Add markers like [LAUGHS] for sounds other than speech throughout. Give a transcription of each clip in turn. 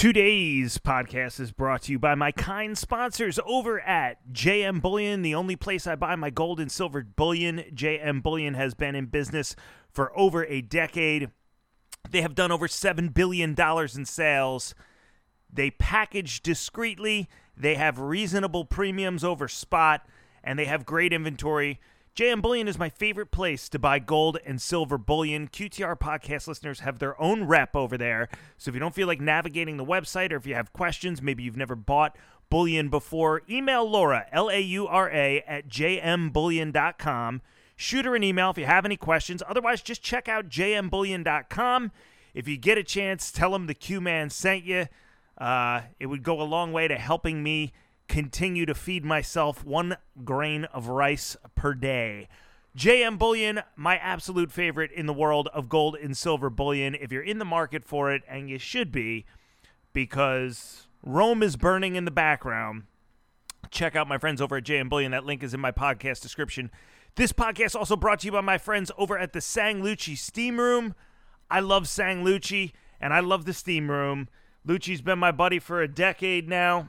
Today's podcast is brought to you by my kind sponsors over at JM Bullion, the only place I buy my gold and silver bullion. JM Bullion has been in business for over a decade. They have done over $7 billion in sales. They package discreetly, they have reasonable premiums over spot, and they have great inventory. JM Bullion is my favorite place to buy gold and silver bullion. QTR podcast listeners have their own rep over there. So if you don't feel like navigating the website or if you have questions, maybe you've never bought bullion before, email Laura, L A U R A, at jmbullion.com. Shoot her an email if you have any questions. Otherwise, just check out jmbullion.com. If you get a chance, tell them the Q Man sent you. Uh, it would go a long way to helping me continue to feed myself one grain of rice per day. JM Bullion, my absolute favorite in the world of gold and silver bullion. If you're in the market for it, and you should be, because Rome is burning in the background, check out my friends over at JM Bullion. That link is in my podcast description. This podcast also brought to you by my friends over at the Sang Lucci Steam Room. I love Sang Lucci, and I love the Steam Room. Lucci's been my buddy for a decade now.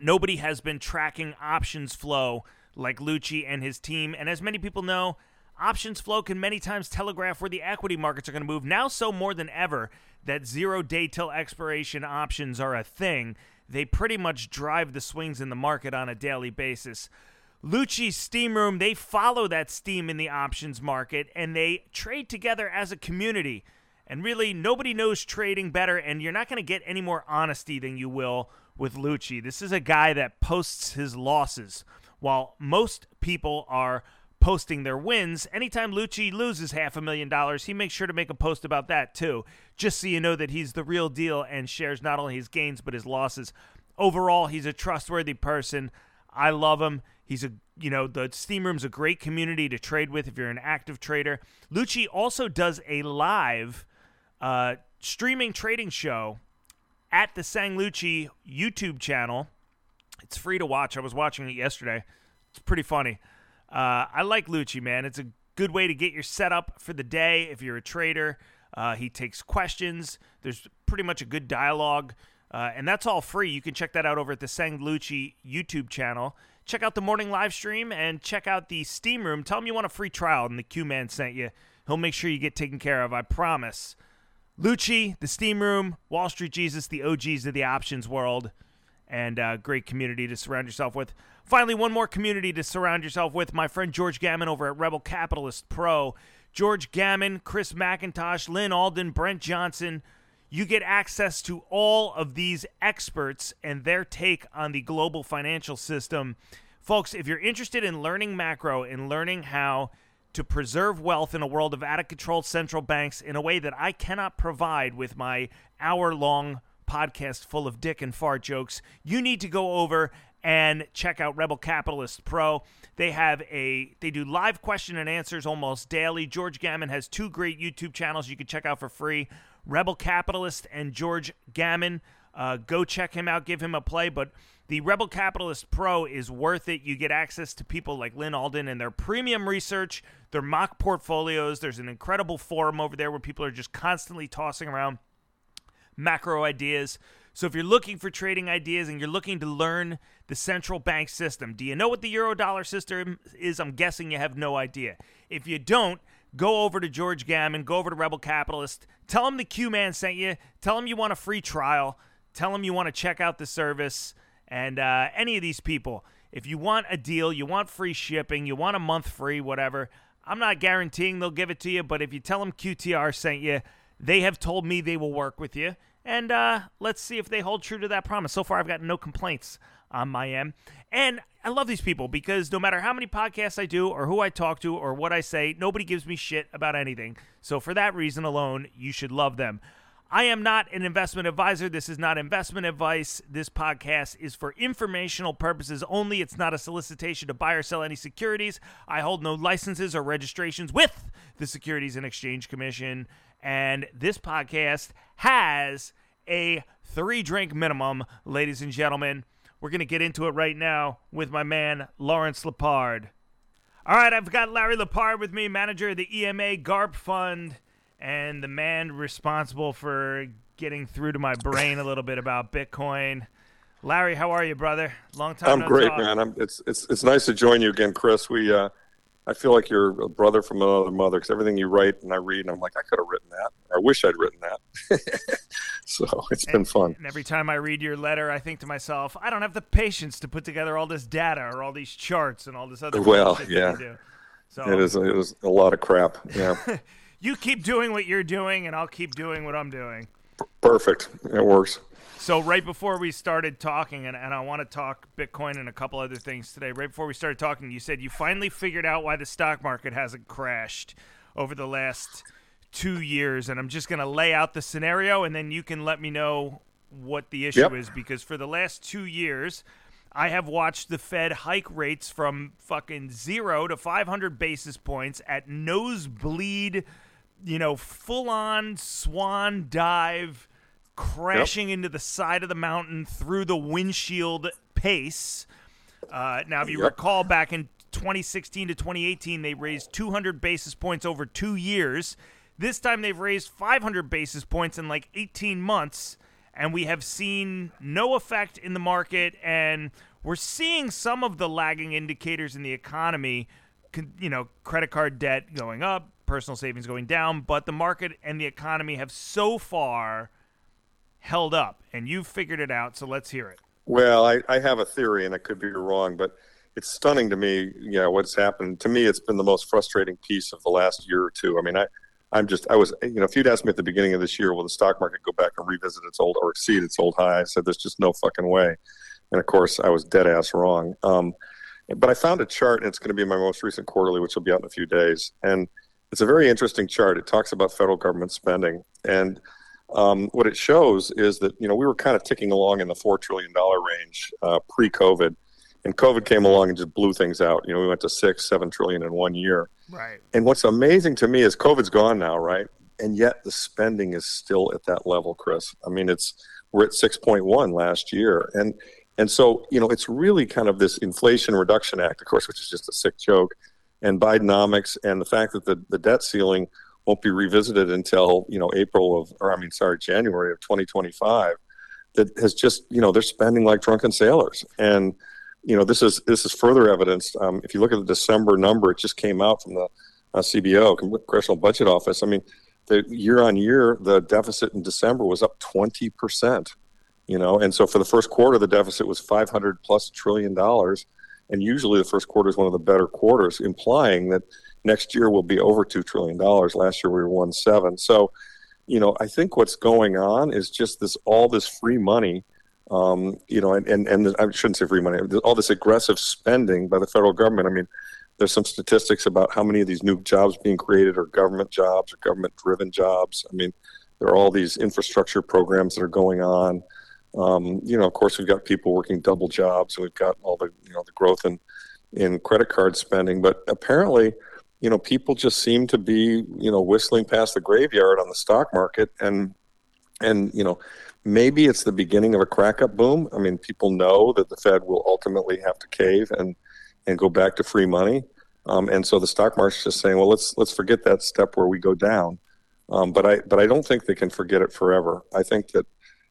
Nobody has been tracking options flow like Lucci and his team. And as many people know, options flow can many times telegraph where the equity markets are going to move. Now, so more than ever, that zero day till expiration options are a thing. They pretty much drive the swings in the market on a daily basis. Lucci's Steam Room, they follow that steam in the options market and they trade together as a community. And really, nobody knows trading better, and you're not going to get any more honesty than you will with Lucci. This is a guy that posts his losses, while most people are posting their wins. Anytime Lucci loses half a million dollars, he makes sure to make a post about that too, just so you know that he's the real deal and shares not only his gains but his losses. Overall, he's a trustworthy person. I love him. He's a you know the Steam Room's a great community to trade with if you're an active trader. Lucci also does a live uh, streaming trading show at the Sang Lucci YouTube channel. It's free to watch. I was watching it yesterday. It's pretty funny. Uh, I like Lucci, man. It's a good way to get your setup for the day if you're a trader. Uh, he takes questions. There's pretty much a good dialogue. Uh, and that's all free. You can check that out over at the Sang Lucci YouTube channel. Check out the morning live stream and check out the Steam Room. Tell him you want a free trial and the Q Man sent you. He'll make sure you get taken care of. I promise. Lucci, the Steam Room, Wall Street Jesus, the OGs of the options world, and uh, great community to surround yourself with. Finally, one more community to surround yourself with. My friend George Gammon over at Rebel Capitalist Pro. George Gammon, Chris MacIntosh, Lyn Alden, Brent Johnson. You get access to all of these experts and their take on the global financial system. Folks, if you're interested in learning macro and learning how to preserve wealth in a world of out of control central banks in a way that I cannot provide with my hour long podcast full of dick and fart jokes, you need to go over and check out Rebel Capitalist Pro. They have a they do live question and answers almost daily. George Gammon has two great YouTube channels you can check out for free. Rebel Capitalist and George Gammon. Uh, go check him out, give him a play. But the Rebel Capitalist Pro is worth it. You get access to people like Lyn Alden and their premium research, their mock portfolios. There's an incredible forum over there where people are just constantly tossing around macro ideas. So if you're looking for trading ideas and you're looking to learn the central bank system, do you know what the Eurodollar system is? I'm guessing you have no idea. If you don't, go over to George Gammon, go over to Rebel Capitalist, tell him the Q Man sent you, tell him you want a free trial, tell them you want to check out the service, and uh, any of these people. If you want a deal, you want free shipping, you want a month free, whatever. I'm not guaranteeing they'll give it to you, but if you tell them QTR sent you, they have told me they will work with you. And uh, let's see if they hold true to that promise. So far, I've got no complaints on my end. And I love these people because no matter how many podcasts I do or who I talk to or what I say, nobody gives me shit about anything. So for that reason alone, you should love them. I am not an investment advisor. This is not investment advice. This podcast is for informational purposes only. It's not a solicitation to buy or sell any securities. I hold no licenses or registrations with the Securities and Exchange Commission. And this podcast has a three drink minimum, ladies and gentlemen. We're going to get into it right now with my man, Lawrence Lepard. All right, I've got Larry Lepard with me, manager of the EMA GARP Fund and the man responsible for getting through to my brain a little bit about Bitcoin. Larry, how are you, brother? Long time. I'm no great, talk. man. I'm, it's it's it's nice to join you again, Chris. We uh, I feel like you're a brother from another mother because everything you write and I read, and I'm like, I could have written that. I wish I'd written that. [LAUGHS] so it's been fun. And every time I read your letter, I think to myself, I don't have the patience to put together all this data or all these charts and all this other. Well, yeah. So It is it is a lot of crap. Yeah, [LAUGHS] you keep doing what you're doing, and I'll keep doing what I'm doing. perfect. It works. So right before we started talking, and, and I want to talk Bitcoin and a couple other things today. Right before we started talking, you said you finally figured out why the stock market hasn't crashed over the last two years, and I'm just going to lay out the scenario, and then you can let me know what the issue Yep. is. Because for the last two years, I have watched the Fed hike rates from fucking zero to 500 basis points at nosebleed, you know, full on swan dive crashing into the side of the mountain through the windshield pace. Uh, now, if you Yep. recall, back in 2016 to 2018, they raised 200 basis points over two years. This time, they've raised 500 basis points in like 18 months, and we have seen no effect in the market. And we're seeing some of the lagging indicators in the economy. You know, credit card debt going up, personal savings going down, but the market and the economy have so far held up, and you've figured it out. So let's hear it. Well, I, I have a theory, and I could be wrong, but it's stunning to me. Yeah, what's happened to me? It's been the most frustrating piece of the last year or two. I mean, I, I'm just, I was, you know, if you'd asked me at the beginning of this year, will the stock market go back and revisit its old or exceed its old high? I said, there's just no fucking way. And of course, I was dead ass wrong. Um, but I found a chart, and it's going to be my most recent quarterly, which will be out in a few days. And it's a very interesting chart. It talks about federal government spending, and um, what it shows is that you know we were kind of ticking along in the four trillion dollar range uh, pre-COVID, and COVID came along and just blew things out. You know, we went to six, seven trillion in one year. Right. And what's amazing to me is COVID's gone now, right? And yet the spending is still at that level, Chris. I mean, it's we're at 6.1 last year, and and so you know it's really kind of this Inflation Reduction Act, of course, which is just a sick joke, and Bidenomics, and the fact that the the debt ceiling won't be revisited until you know April of, or I mean, sorry, January of 2025. That has just you know they're spending like drunken sailors, and you know this is this is further evidenced. Um, if you look at the December number, it just came out from the uh, CBO, Congressional Budget Office. I mean, the year on year, the deficit in December was up 20 percent. You know, and so for the first quarter, the deficit was 500 plus trillion dollars, and usually the first quarter is one of the better quarters, implying that next year will be over two trillion dollars. Last year we were one seven. So, you know, I think what's going on is just this all this free money. Um, you know, and, and, and I shouldn't say free money, all this aggressive spending by the federal government. I mean, there's some statistics about how many of these new jobs being created are government jobs or government driven jobs. I mean, there are all these infrastructure programs that are going on. Um, you know, of course, we've got people working double jobs, and we've got all the you know the growth in in credit card spending. But apparently, you know, people just seem to be you know whistling past the graveyard on the stock market, and and you know, maybe it's the beginning of a crack up boom. I mean, people know that the Fed will ultimately have to cave and and go back to free money. Um, and so the stock market's just saying, well, let's let's forget that step where we go down. Um, but I but I don't think they can forget it forever. I think that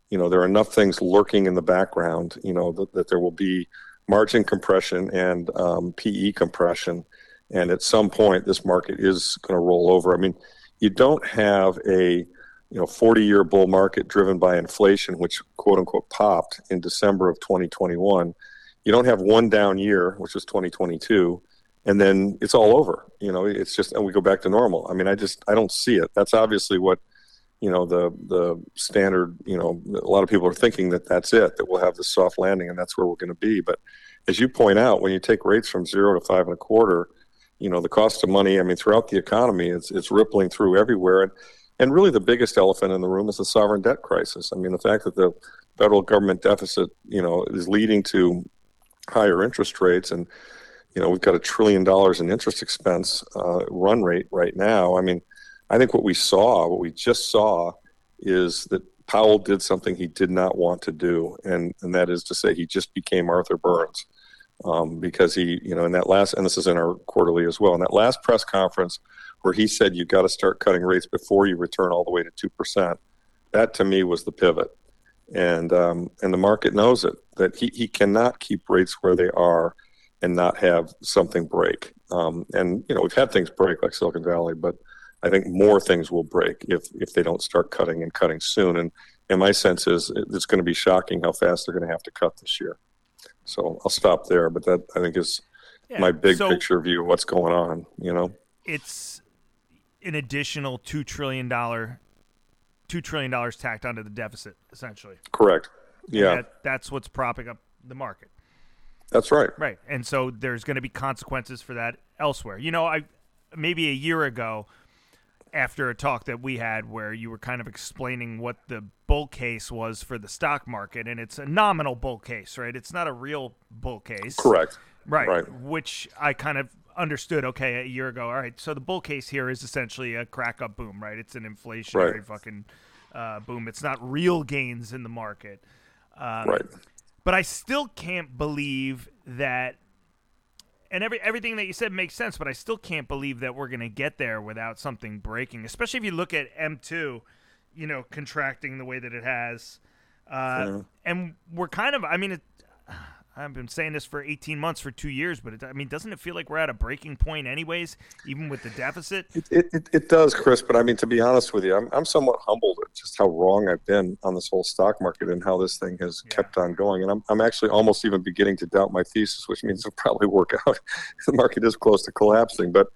you know there are enough things lurking in the background. You know that, that there will be margin compression and um, PE compression, and at some point this market is going to roll over. I mean, you don't have a you know 40 year bull market driven by inflation, which quote unquote popped in December of 2021. You don't have one down year, which was 2022 and then it's all over. You know, it's just and we go back to normal. I mean, I just I don't see it. That's obviously what you know the the standard. You know, a lot of people are thinking that that's it. That we'll have this soft landing and that's where we're going to be. But as you point out, when you take rates from zero to five and a quarter, you know the cost of money. I mean, throughout the economy, it's it's rippling through everywhere. And and really, the biggest elephant in the room is the sovereign debt crisis. I mean, the fact that the federal government deficit, you know, is leading to higher interest rates and you know, we've got a trillion dollars in interest expense uh, run rate right now. I mean, I think what we saw, what we just saw, is that Powell did something he did not want to do, and and that is to say, he just became Arthur Burns um, because he, you know, in that last, and this is in our quarterly as well, in that last press conference where he said you've got to start cutting rates before you return all the way to two percent. that to me was the pivot, and um, and the market knows it that he, he cannot keep rates where they are and not have something break. Um, and you know we've had things break like Silicon Valley, but I think more things will break if if they don't start cutting and cutting soon. And and my sense is it's going to be shocking how fast they're going to have to cut this year. So I'll stop there, but that I think is yeah, my big so picture view of what's going on. You know, it's an additional two trillion dollar, two trillion dollars tacked onto the deficit, essentially. Correct. Yeah, that, that's what's propping up the market. That's right. Right, and so there's going to be consequences for that elsewhere. You know, I maybe a year ago after a talk that we had where you were kind of explaining what the bull case was for the stock market and it's a nominal bull case right? It's not a real bull case. Correct. Right, right. which i kind of understood okay a year ago. All right so the bull case here is essentially a crack up boom right? It's an inflationary right. fucking uh, boom. It's not real gains in the market. Um, right. but i still can't believe that and every everything that you said makes sense, but I still can't believe that we're going to get there without something breaking. Especially if you look at M two, you know, contracting the way that it has, uh, yeah. and we're kind of. I mean, it, I've been saying this for 18 months, for two years, but it, I mean, doesn't it feel like we're at a breaking point, anyways, even with the deficit? It, it, it does, Chris. But I mean, to be honest with you, I'm, I'm somewhat humbled at just how wrong I've been on this whole stock market and how this thing has yeah. kept on going. And I'm, I'm actually almost even beginning to doubt my thesis, which means it'll probably work [LAUGHS] out. the market is close to collapsing, but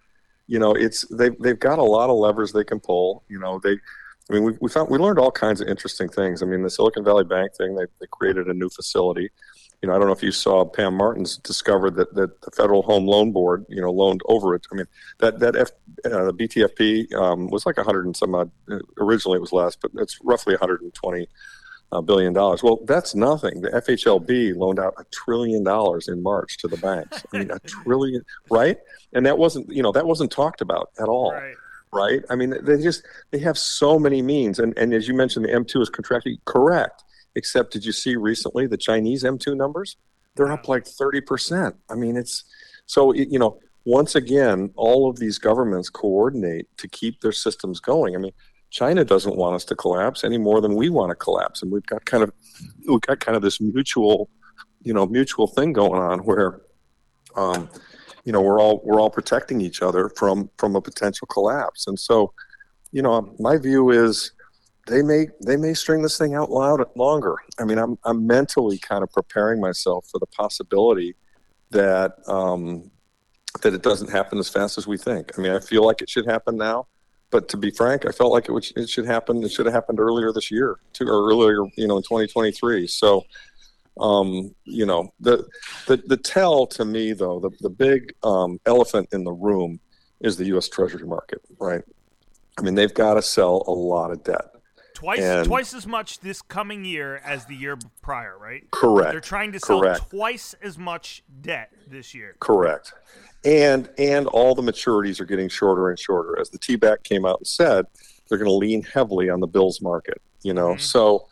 you know, it's they've they've got a lot of levers they can pull. You know, they. I mean, we, we found we learned all kinds of interesting things. I mean, the Silicon Valley Bank thing, they, they created a new facility you know, I don't know if you saw Pam Martens discovered that, that the Federal Home Loan Board, you know, loaned over it. I mean, that that F, uh, the BTFP um, was like a hundred and some odd. Originally, it was less, but it's roughly 120 uh, dollars. Well, that's nothing. The FHLB loaned out a trillion dollars in March to the banks. I mean, a [LAUGHS] trillion, right? And that wasn't, you know, that wasn't talked about at all. Right. Right. I mean, they just they have so many means, and and as you mentioned, the M2 is contracting. Correct Except, did you see recently the Chinese M2 numbers? They're up like 30%. I mean, it's so, you know, once again, all of these governments coordinate to keep their systems going. I mean, China doesn't want us to collapse any more than we want to collapse. And we've got kind of, we've got kind of this mutual, you know, mutual thing going on where, um, you know, we're all, we're all protecting each other from, from a potential collapse. And so, you know, my view is, they may they may string this thing out loud longer. I mean, I'm I'm mentally kind of preparing myself for the possibility that um, that it doesn't happen as fast as we think. I mean, I feel like it should happen now, but to be frank, I felt like it would, it should happen. It should have happened earlier this year, to, or earlier, you know, in 2023. So, um, you know, the the the tell to me though, the the big um, elephant in the room is the U.S. Treasury market, right? I mean, they've got to sell a lot of debt twice and twice as much this coming year as the year prior, right? Correct. They're trying to sell Correct. twice as much debt this year. Correct. And and all the maturities are getting shorter and shorter. As the TBAC came out and said, they're going to lean heavily on the bills market. You know, mm-hmm. so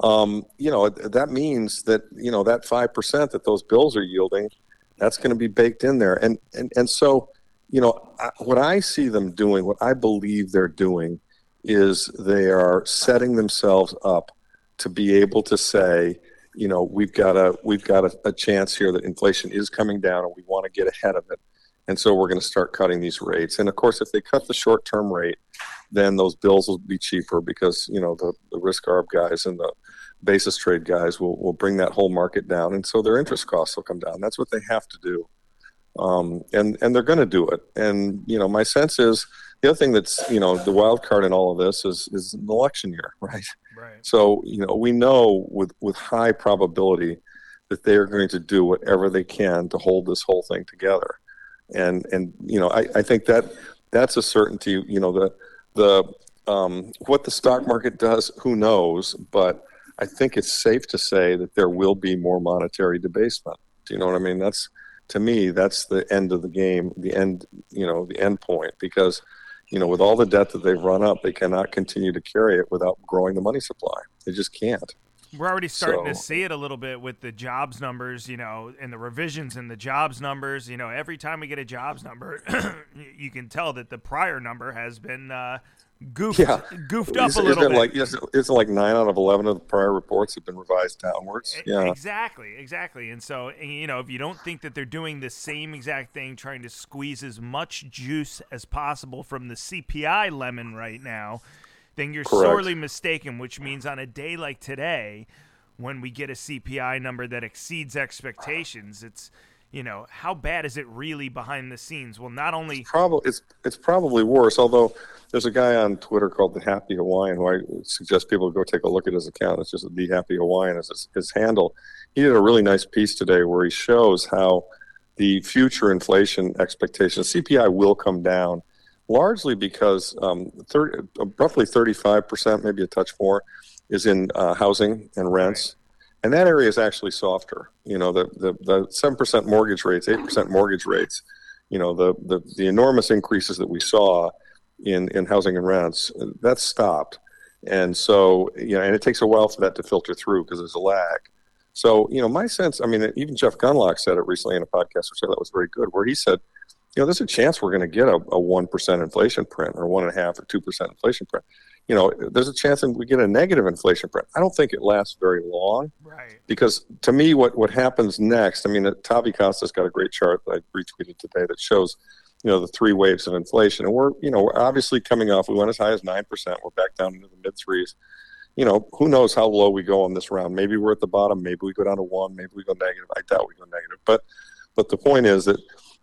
um, you know that means that you know that five percent that those bills are yielding, that's going to be baked in there. And and and so you know I, what I see them doing, what I believe they're doing is they are setting themselves up to be able to say, you know, we've got a we've got a, a chance here that inflation is coming down, and we want to get ahead of it, and so we're going to start cutting these rates. And of course, if they cut the short term rate, then those bills will be cheaper because you know the, the risk arb guys and the basis trade guys will, will bring that whole market down, and so their interest costs will come down. That's what they have to do, um, and and they're going to do it. And you know, my sense is the other thing that's you know the wild card in all of this is is an election year, [LAUGHS] right? Right. So you know we know with with high probability that they are going to do whatever they can to hold this whole thing together, and and you know I, I think that that's a certainty. You know the the um, what the stock market does, who knows? But I think it's safe to say that there will be more monetary debasement. Do you know what I mean? That's to me that's the end of the game, the end you know the end point because you know, with all the debt that they've run up, they cannot continue to carry it without growing the money supply. They just can't. We're already starting so, to see it a little bit with the jobs numbers, you know, and the revisions in the jobs numbers. You know, every time we get a jobs number, [CLEARS THROAT] you can tell that the prior number has been uh, goofed yeah. goofed up is, a little bit. Like is it like nine out of eleven of the prior reports have been revised downwards? Yeah, exactly, exactly. And so you know, if you don't think that they're doing the same exact thing, trying to squeeze as much juice as possible from the CPI lemon right now, then you're Correct. sorely mistaken. Which means on a day like today, when we get a CPI number that exceeds expectations, it's you know how bad is it really behind the scenes? Well not only it's probably it's it's probably worse although there's a guy on twitter called the happy hawaiian who i suggest people go take a look at his account. It's just the happy hawaiian is his, his handle. He did a really nice piece today where he shows how the future inflation expectations cpi will come down largely because um, 30, roughly 35% maybe a touch more is in uh, housing and rents and that area is actually softer. You know, the the seven percent mortgage rates, eight percent mortgage rates. You know, the, the the enormous increases that we saw in in housing and rents that's stopped, and so you know, and it takes a while for that to filter through because there's a lag. So you know, my sense, I mean, even Jeff Gundlach said it recently in a podcast, which I thought was very good, where he said, you know, there's a chance we're going to get a one percent inflation print or one and a half or two percent inflation print you know, there's a chance that we get a negative inflation print. I don't think it lasts very long. Right. Because to me, what, what happens next, I mean, uh, Tavi Costa's got a great chart that I retweeted today that shows, you know, the three waves of inflation. And we're, you know, we're obviously coming off, we went as high as 9%. We're back down into the mid threes. You know, who knows how low we go on this round. Maybe we're at the bottom. Maybe we go down to one. Maybe we go negative. I doubt we go negative. But, but the point is that,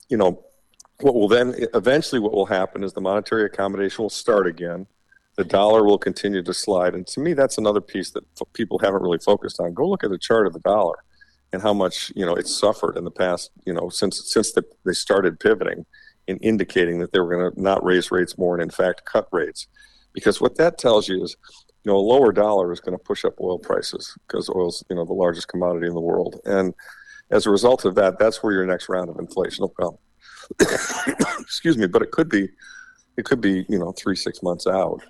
you know, what will then eventually what will happen is the monetary accommodation will start again the dollar will continue to slide. And to me, that's another piece that people haven't really focused on. Go look at the chart of the dollar and how much you know it's suffered in the past. You know, since since the, they started pivoting and indicating that they were going to not raise rates more and in fact cut rates, because what that tells you is. You know, a lower dollar is going to push up oil prices because oil's, you know, the largest commodity in the world. And as a result of that, that's where your next round of inflation will come. [COUGHS] Excuse me, but it could be, it could be, you know, three, six months out.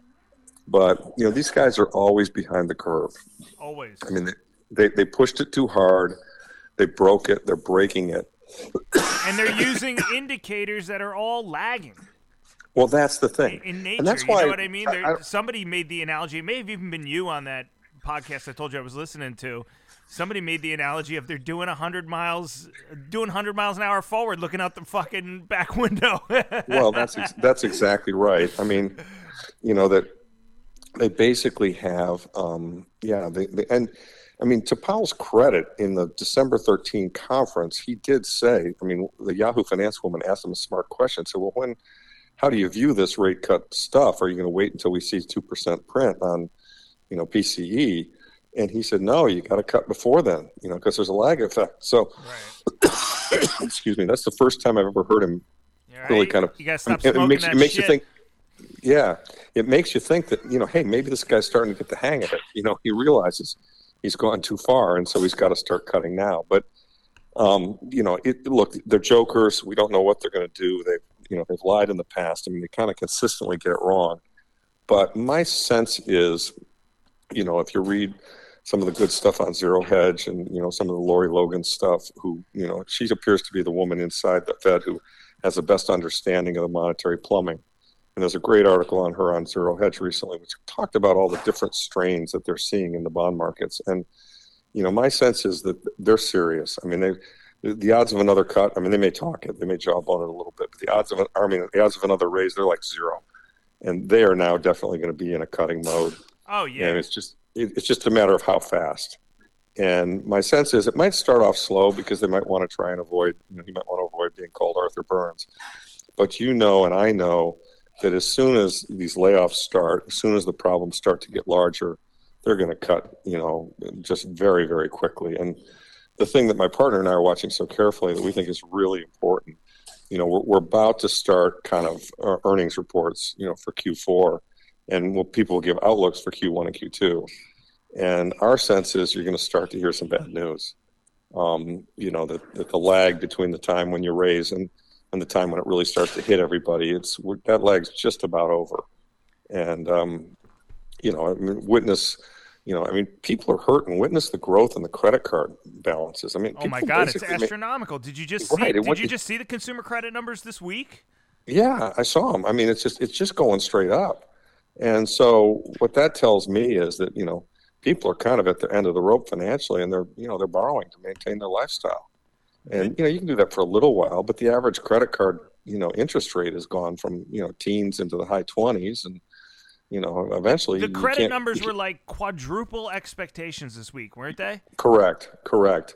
But you know, these guys are always behind the curve. Always. I mean, they, they, they pushed it too hard. They broke it. They're breaking it. and they're using indicators that are all lagging. Well, that's the thing. In, nature, and that's you why, know what I mean? I, I, somebody made the analogy. It may have even been you on that podcast I told you I was listening to. Somebody made the analogy of they're doing 100 miles, doing 100 miles an hour forward, looking out the fucking back window. [LAUGHS] well, that's that's exactly right. I mean, you know that they basically have, um, yeah, they, they, and I mean, to Powell's credit, in the December 13 conference, he did say, I mean, the Yahoo Finance woman asked him a smart question. So, well, when, how do you view this rate cut stuff? Are you going to wait until we see 2% print on, you know, PCE? And he said, no, you got to cut before then, you know, because there's a lag effect. So, right. [COUGHS] excuse me, that's the first time I've ever heard him really kind of. You got to stop smoking it makes, that it makes shit. you think yeah, it makes you think that you know, hey, maybe this guy's starting to get the hang of it. You know, he realizes he's gone too far, and so he's got to start cutting now. But um, you know, it, look, they're jokers. We don't know what they're going to do. They've you know they've lied in the past. I mean, they kind of consistently get it wrong. But my sense is, you know, if you read some of the good stuff on Zero Hedge and you know some of the Lori Logan stuff, who you know she appears to be the woman inside the Fed who has the best understanding of the monetary plumbing. And there's a great article on her on Zero Hedge recently, which talked about all the different strains that they're seeing in the bond markets. And, you know, my sense is that they're serious. I mean, they, the odds of another cut, I mean, they may talk it, they may job on it a little bit, but the odds of, I mean, the odds of another raise, they're like zero. And they are now definitely going to be in a cutting mode. Oh, yeah. And it's just, it, it's just a matter of how fast. And my sense is it might start off slow because they might want to try and avoid, you know, he might want to avoid being called Arthur Burns. But you know, and I know that as soon as these layoffs start, as soon as the problems start to get larger, they're going to cut, you know, just very, very quickly. And the thing that my partner and I are watching so carefully that we think is really important, you know, we're, we're about to start kind of uh, earnings reports, you know, for Q4, and we'll, people will give outlooks for Q1 and Q2. And our sense is you're going to start to hear some bad news. Um, you know, that, that the lag between the time when you raise and and the time when it really starts to hit everybody, it's that leg's just about over. And um, you know, I mean, witness, you know, I mean, people are hurting. Witness the growth in the credit card balances. I mean, oh my god, it's astronomical. Did you just see? Right, did you just see the consumer credit numbers this week? Yeah, I saw them. I mean, it's just it's just going straight up. And so what that tells me is that you know people are kind of at the end of the rope financially, and they're you know they're borrowing to maintain their lifestyle. And mm-hmm. you know you can do that for a little while, but the average credit card you know interest rate has gone from you know teens into the high twenties, and you know eventually the credit numbers were like quadruple expectations this week, weren't they? Correct, correct.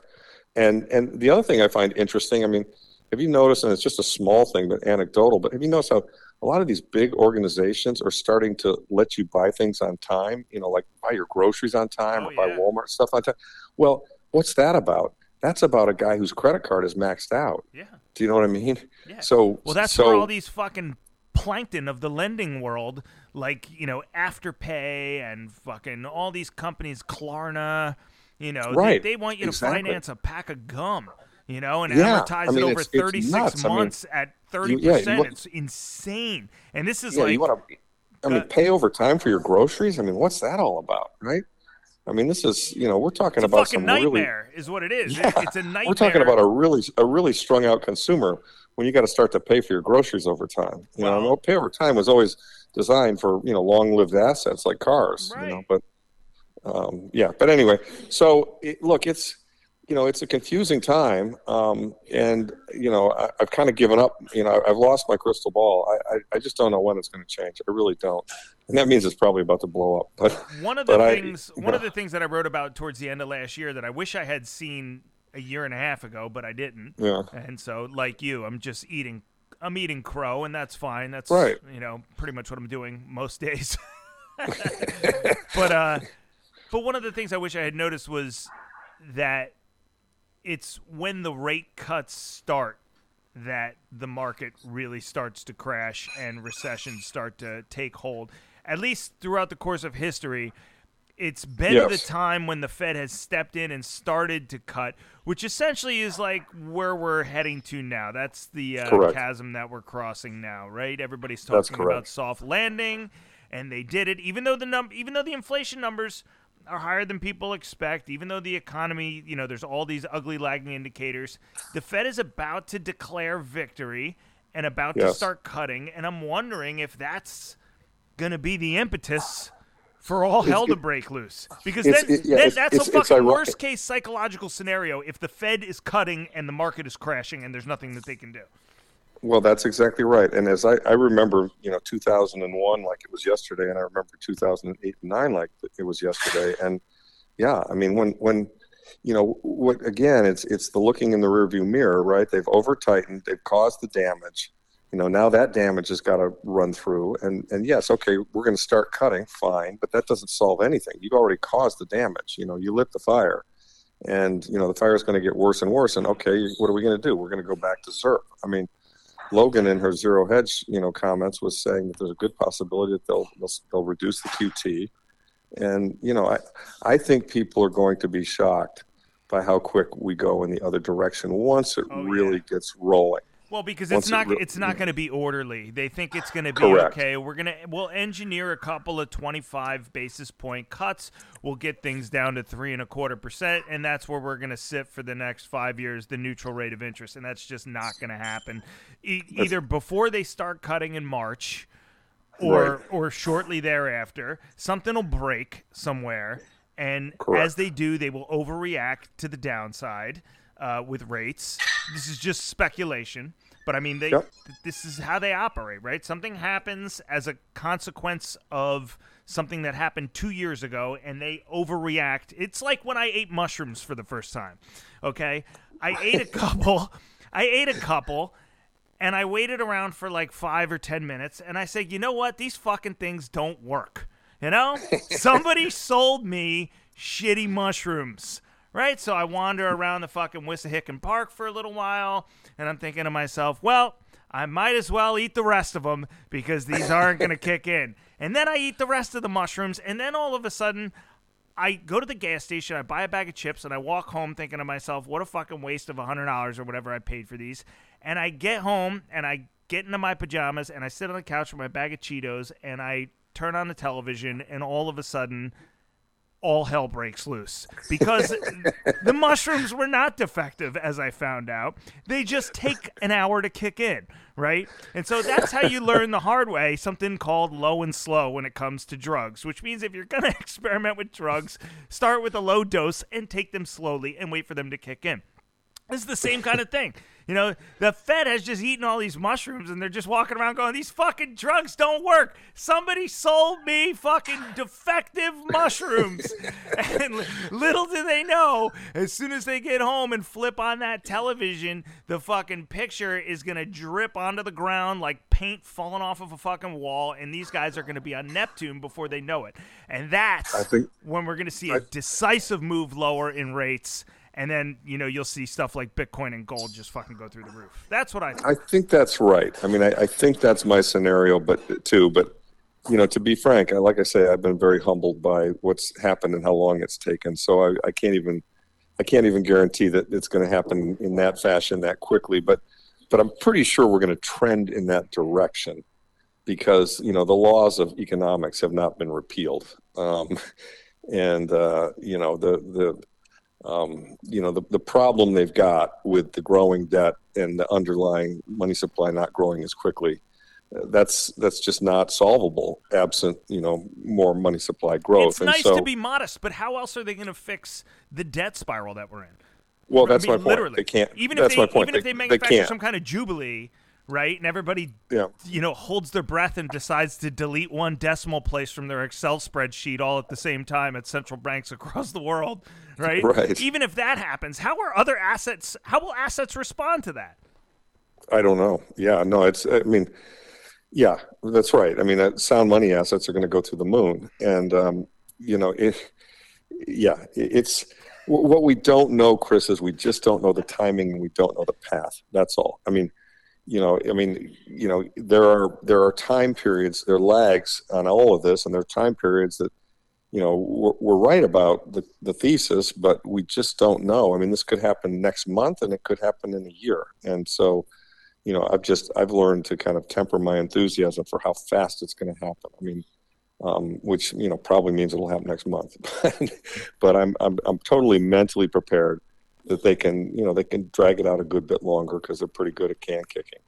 And and the other thing I find interesting, I mean, have you noticed? And it's just a small thing, but anecdotal. But have you noticed how a lot of these big organizations are starting to let you buy things on time? You know, like buy your groceries on time Oh, or buy yeah. Walmart stuff on time. Well, what's that about? That's about a guy whose credit card is maxed out. Yeah. Do you know what I mean? Yeah. So Well, that's so, where all these fucking plankton of the lending world, like you know, Afterpay and fucking all these companies, Klarna, you know, they- Right. they, want you to Exactly. finance a pack of gum, you know, and Yeah. amortize I mean, it over it's- it's 36 nuts. I mean, months at 30 yeah, percent. it's insane, and this is yeah, like you want to. I mean, Uh, pay over time for your groceries. I mean, what's that all about, right? I mean, this is you know we're talking it's a about fucking some really is what it is. Yeah, it's a nightmare. [LAUGHS] We're talking about a really a really strung out consumer when you got to start to pay for your groceries over time. You know, pay over time was always designed for you know long lived assets like cars. Right. You know, but um, yeah. But anyway, so it, look, it's you know it's a confusing time, um, and you know I, I've kind of given up. You know, I've lost my crystal ball. I, I, I just don't know when it's going to change. I really don't, and that means it's probably about to blow up. But One of the But I- things, [LAUGHS] one of the things that I wrote about towards the end of last year that I wish I had seen a year and a half ago, but I didn't. yeah, And so, like you, I'm just eating. I'm eating crow, and that's fine. That's Right. You know, pretty much what I'm doing most days. [LAUGHS] [LAUGHS] but uh, but one of the things I wish I had noticed was that it's when the rate cuts start that the market really starts to crash and recessions start to take hold. At least throughout the course of history, it's been Yes. the time when the Fed has stepped in and started to cut, which essentially is like where we're heading to now. That's the uh, chasm that we're crossing now, right? Everybody's talking about soft landing, and they did it. Even though the num, even though the inflation numbers are higher than people expect, even though the economy, you know, there's all these ugly lagging indicators, the Fed is about to declare victory and about to start cutting, and I'm wondering if that's going to be the impetus for all hell to it- break loose. Because then, it- yeah, then it's- that's it's- a fucking worst case psychological scenario if the Fed is cutting and the market is crashing and there's nothing that they can do. Well, that's exactly right. And as I, I remember, you know, 2001 like it was yesterday, and I remember 2008 and 9 like it was yesterday. [SIGHS] And yeah, I mean, when, when, you know, what again, it's, it's the looking in the rearview mirror, right? They've over tightened, they've caused the damage. You know, now that damage has got to run through. And, and yes, okay, we're going to start cutting, fine, but that doesn't solve anything. You've already caused the damage. You know, you lit the fire. And, you know, the fire is going to get worse and worse. And okay, what are we going to do? We're going to go back to ZIRP. I mean, Logan in her zero hedge, you know, comments was saying that there's a good possibility that they'll they'll, they'll reduce the QT, and you know, I I think people are going to be shocked by how quick we go in the other direction once it Oh, really yeah. gets rolling. Well, because it's it not re- it's not going to be orderly. They think it's going to be Correct. okay. We're gonna we'll engineer a couple of twenty five basis point cuts. We'll get things down to three and a quarter percent, and that's where we're going to sit for the next five years, the neutral rate of interest, and that's just not going to happen. E- either before they start cutting in March, or Right. or shortly thereafter, something will break somewhere, and Correct. as they do, they will overreact to the downside uh, with rates. This is just speculation, but I mean, they Yep. th- this is how they operate, right? Something happens as a consequence of something that happened two years ago, and they overreact. It's like when I ate mushrooms for the first time. Okay, I ate a couple. I ate a couple and I waited around for like five or ten minutes, and I said, you know what? These fucking things don't work. You know, [LAUGHS] somebody sold me shitty mushrooms, right? So I wander around the fucking Wissahickon Park for a little while, and I'm thinking to myself, well, I might as well eat the rest of them because these aren't going [LAUGHS] to kick in. And then I eat the rest of the mushrooms, and then all of a sudden, I go to the gas station, I buy a bag of chips, and I walk home thinking to myself, what a fucking waste of $100 or whatever I paid for these. And I get home and I get into my pajamas and I sit on the couch with my bag of Cheetos and I turn on the television, and all of a sudden, all hell breaks loose because the mushrooms were not defective, as I found out. They just take an hour to kick in, right? And so that's how you learn the hard way something called low and slow when it comes to drugs, which means if you're going [LAUGHS] to experiment with drugs, start with a low dose and take them slowly and wait for them to kick in. It's the same kind of thing. You know, the Fed has just eaten all these mushrooms and they're just walking around going, these fucking drugs don't work. Somebody sold me fucking defective mushrooms. [LAUGHS] and little do they know, as soon as they get home and flip on that television, the fucking picture is going to drip onto the ground like paint falling off of a fucking wall. And these guys are going to be on Neptune before they know it. And that's I think, when we're going to see a decisive move lower in rates and then you know you'll see stuff like Bitcoin and gold just fucking go through the roof. That's what I. Think. I think that's right. I mean, I, I, think that's my scenario, but too. But you know, to be frank, I, like I say, I've been very humbled by what's happened and how long it's taken. So I, I can't even, I can't even guarantee that it's going to happen in that fashion that quickly. But, but I'm pretty sure we're going to trend in that direction, because you know the laws of economics have not been repealed. Um, and uh, you know the the um, you know the, the problem they've got with the growing debt and the underlying money supply not growing as quickly uh, that's that's just not solvable absent you know more money supply growth. It's nice so, to be modest but how else are they going to fix the debt spiral that we're in? Well that's I mean, my point. literally. they can't even if they, even they, if they manufacture they some kind of jubilee right? And everybody, yeah. you know, holds their breath and decides to delete one decimal place from their Excel spreadsheet all at the same time at central banks across the world, [LAUGHS] right? Right. Even if that happens, how are other assets? How will assets respond to that? I don't know. Yeah, no, it's. I mean, yeah, that's right. I mean, that sound money assets are going to go to the moon, and um, you know, it. Yeah, it's what we don't know, Chris, is we just don't know the timing and we don't know the path. That's all. I mean, you know, I mean, you know, there are there are time periods, there are lags on all of this, and there are time periods that, you know, we're, we're right about the, the thesis, but we just don't know. I mean, this could happen next month, and it could happen in a year, and so, you know, I've just I've learned to kind of temper my enthusiasm for how fast it's going to happen. I mean, um, which you know probably means it'll happen next month, [LAUGHS] but I'm I'm I'm totally mentally prepared that they can, you know, they can drag it out a good bit longer because they're pretty good at can kicking.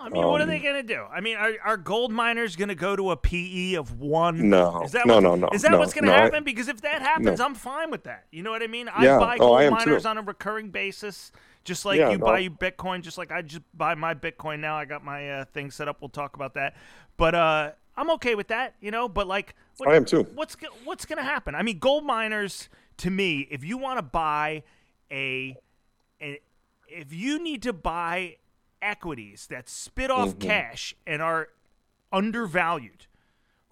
Well, I mean, um, what are they um, going to do? I mean, are, are gold miners going to go to a PE of one? No, is that no, no, no. Is that no, what's going to no, happen? I, because if that happens, no. I'm fine with that. You know what I mean? I yeah. buy oh, gold miners too. on a recurring basis, just like yeah, you buy you Bitcoin, just like I just buy my Bitcoin now. I got my uh, thing set up. We'll talk about that. But uh, I'm okay with that, you know. But like, what, I am too. What's what's going to happen? I mean, gold miners to me, if you want to buy a if you need to buy equities that spit off mm-hmm. cash and are undervalued,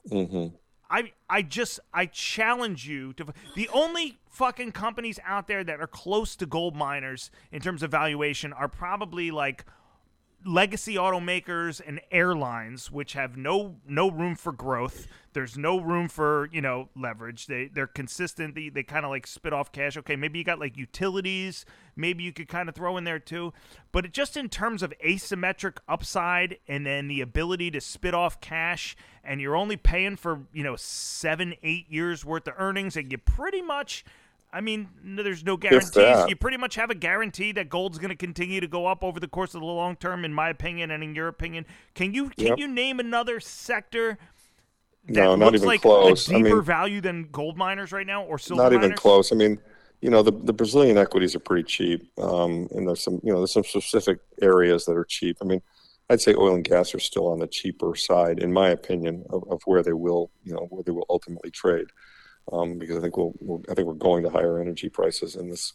mm-hmm. I I just I challenge you to the only fucking companies out there that are close to gold miners in terms of valuation are probably like legacy automakers and airlines which have no no room for growth. There's no room for you know leverage. They they're consistent. They, they kind of like spit off cash. Okay maybe you got like utilities. Maybe you could kind of throw in there too. But it, just in terms of asymmetric upside and then the ability to spit off cash and you're only paying for you know seven eight years worth of earnings and you pretty much I mean, there's no guarantees. You pretty much have a guarantee that gold's going to continue to go up over the course of the long term, in my opinion, and in your opinion. Can you can yep. you name another sector that no, not looks even like close. a deeper I mean, value than gold miners right now, or silver? Not even close. I mean, you know, the the Brazilian equities are pretty cheap, um, and there's some you know there's some specific areas that are cheap. I mean, I'd say oil and gas are still on the cheaper side, in my opinion, of, of where they will you know where they will ultimately trade um, because I think we'll, we'll, I think we're going to higher energy prices. And this,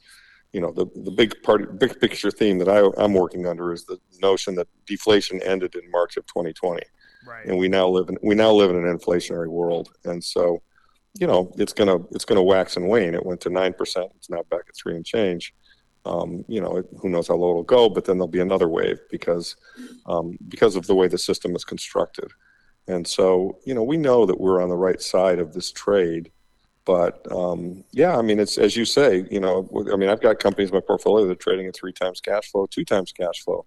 you know, the the big part, big picture theme that I, I'm working under is the notion that deflation ended in March of 2020, right. and we now live in we now live in an inflationary world, and so. You know, it's gonna it's gonna wax and wane. It went to nine percent. It's now back at three and change. Um, you know, who knows how low it'll go, but then there'll be another wave because um, because of the way the system is constructed. And so, you know, we know that we're on the right side of this trade, but um, yeah, I mean, it's as you say. You know, I mean, I've got companies in my portfolio that are trading at three times cash flow, two times cash flow.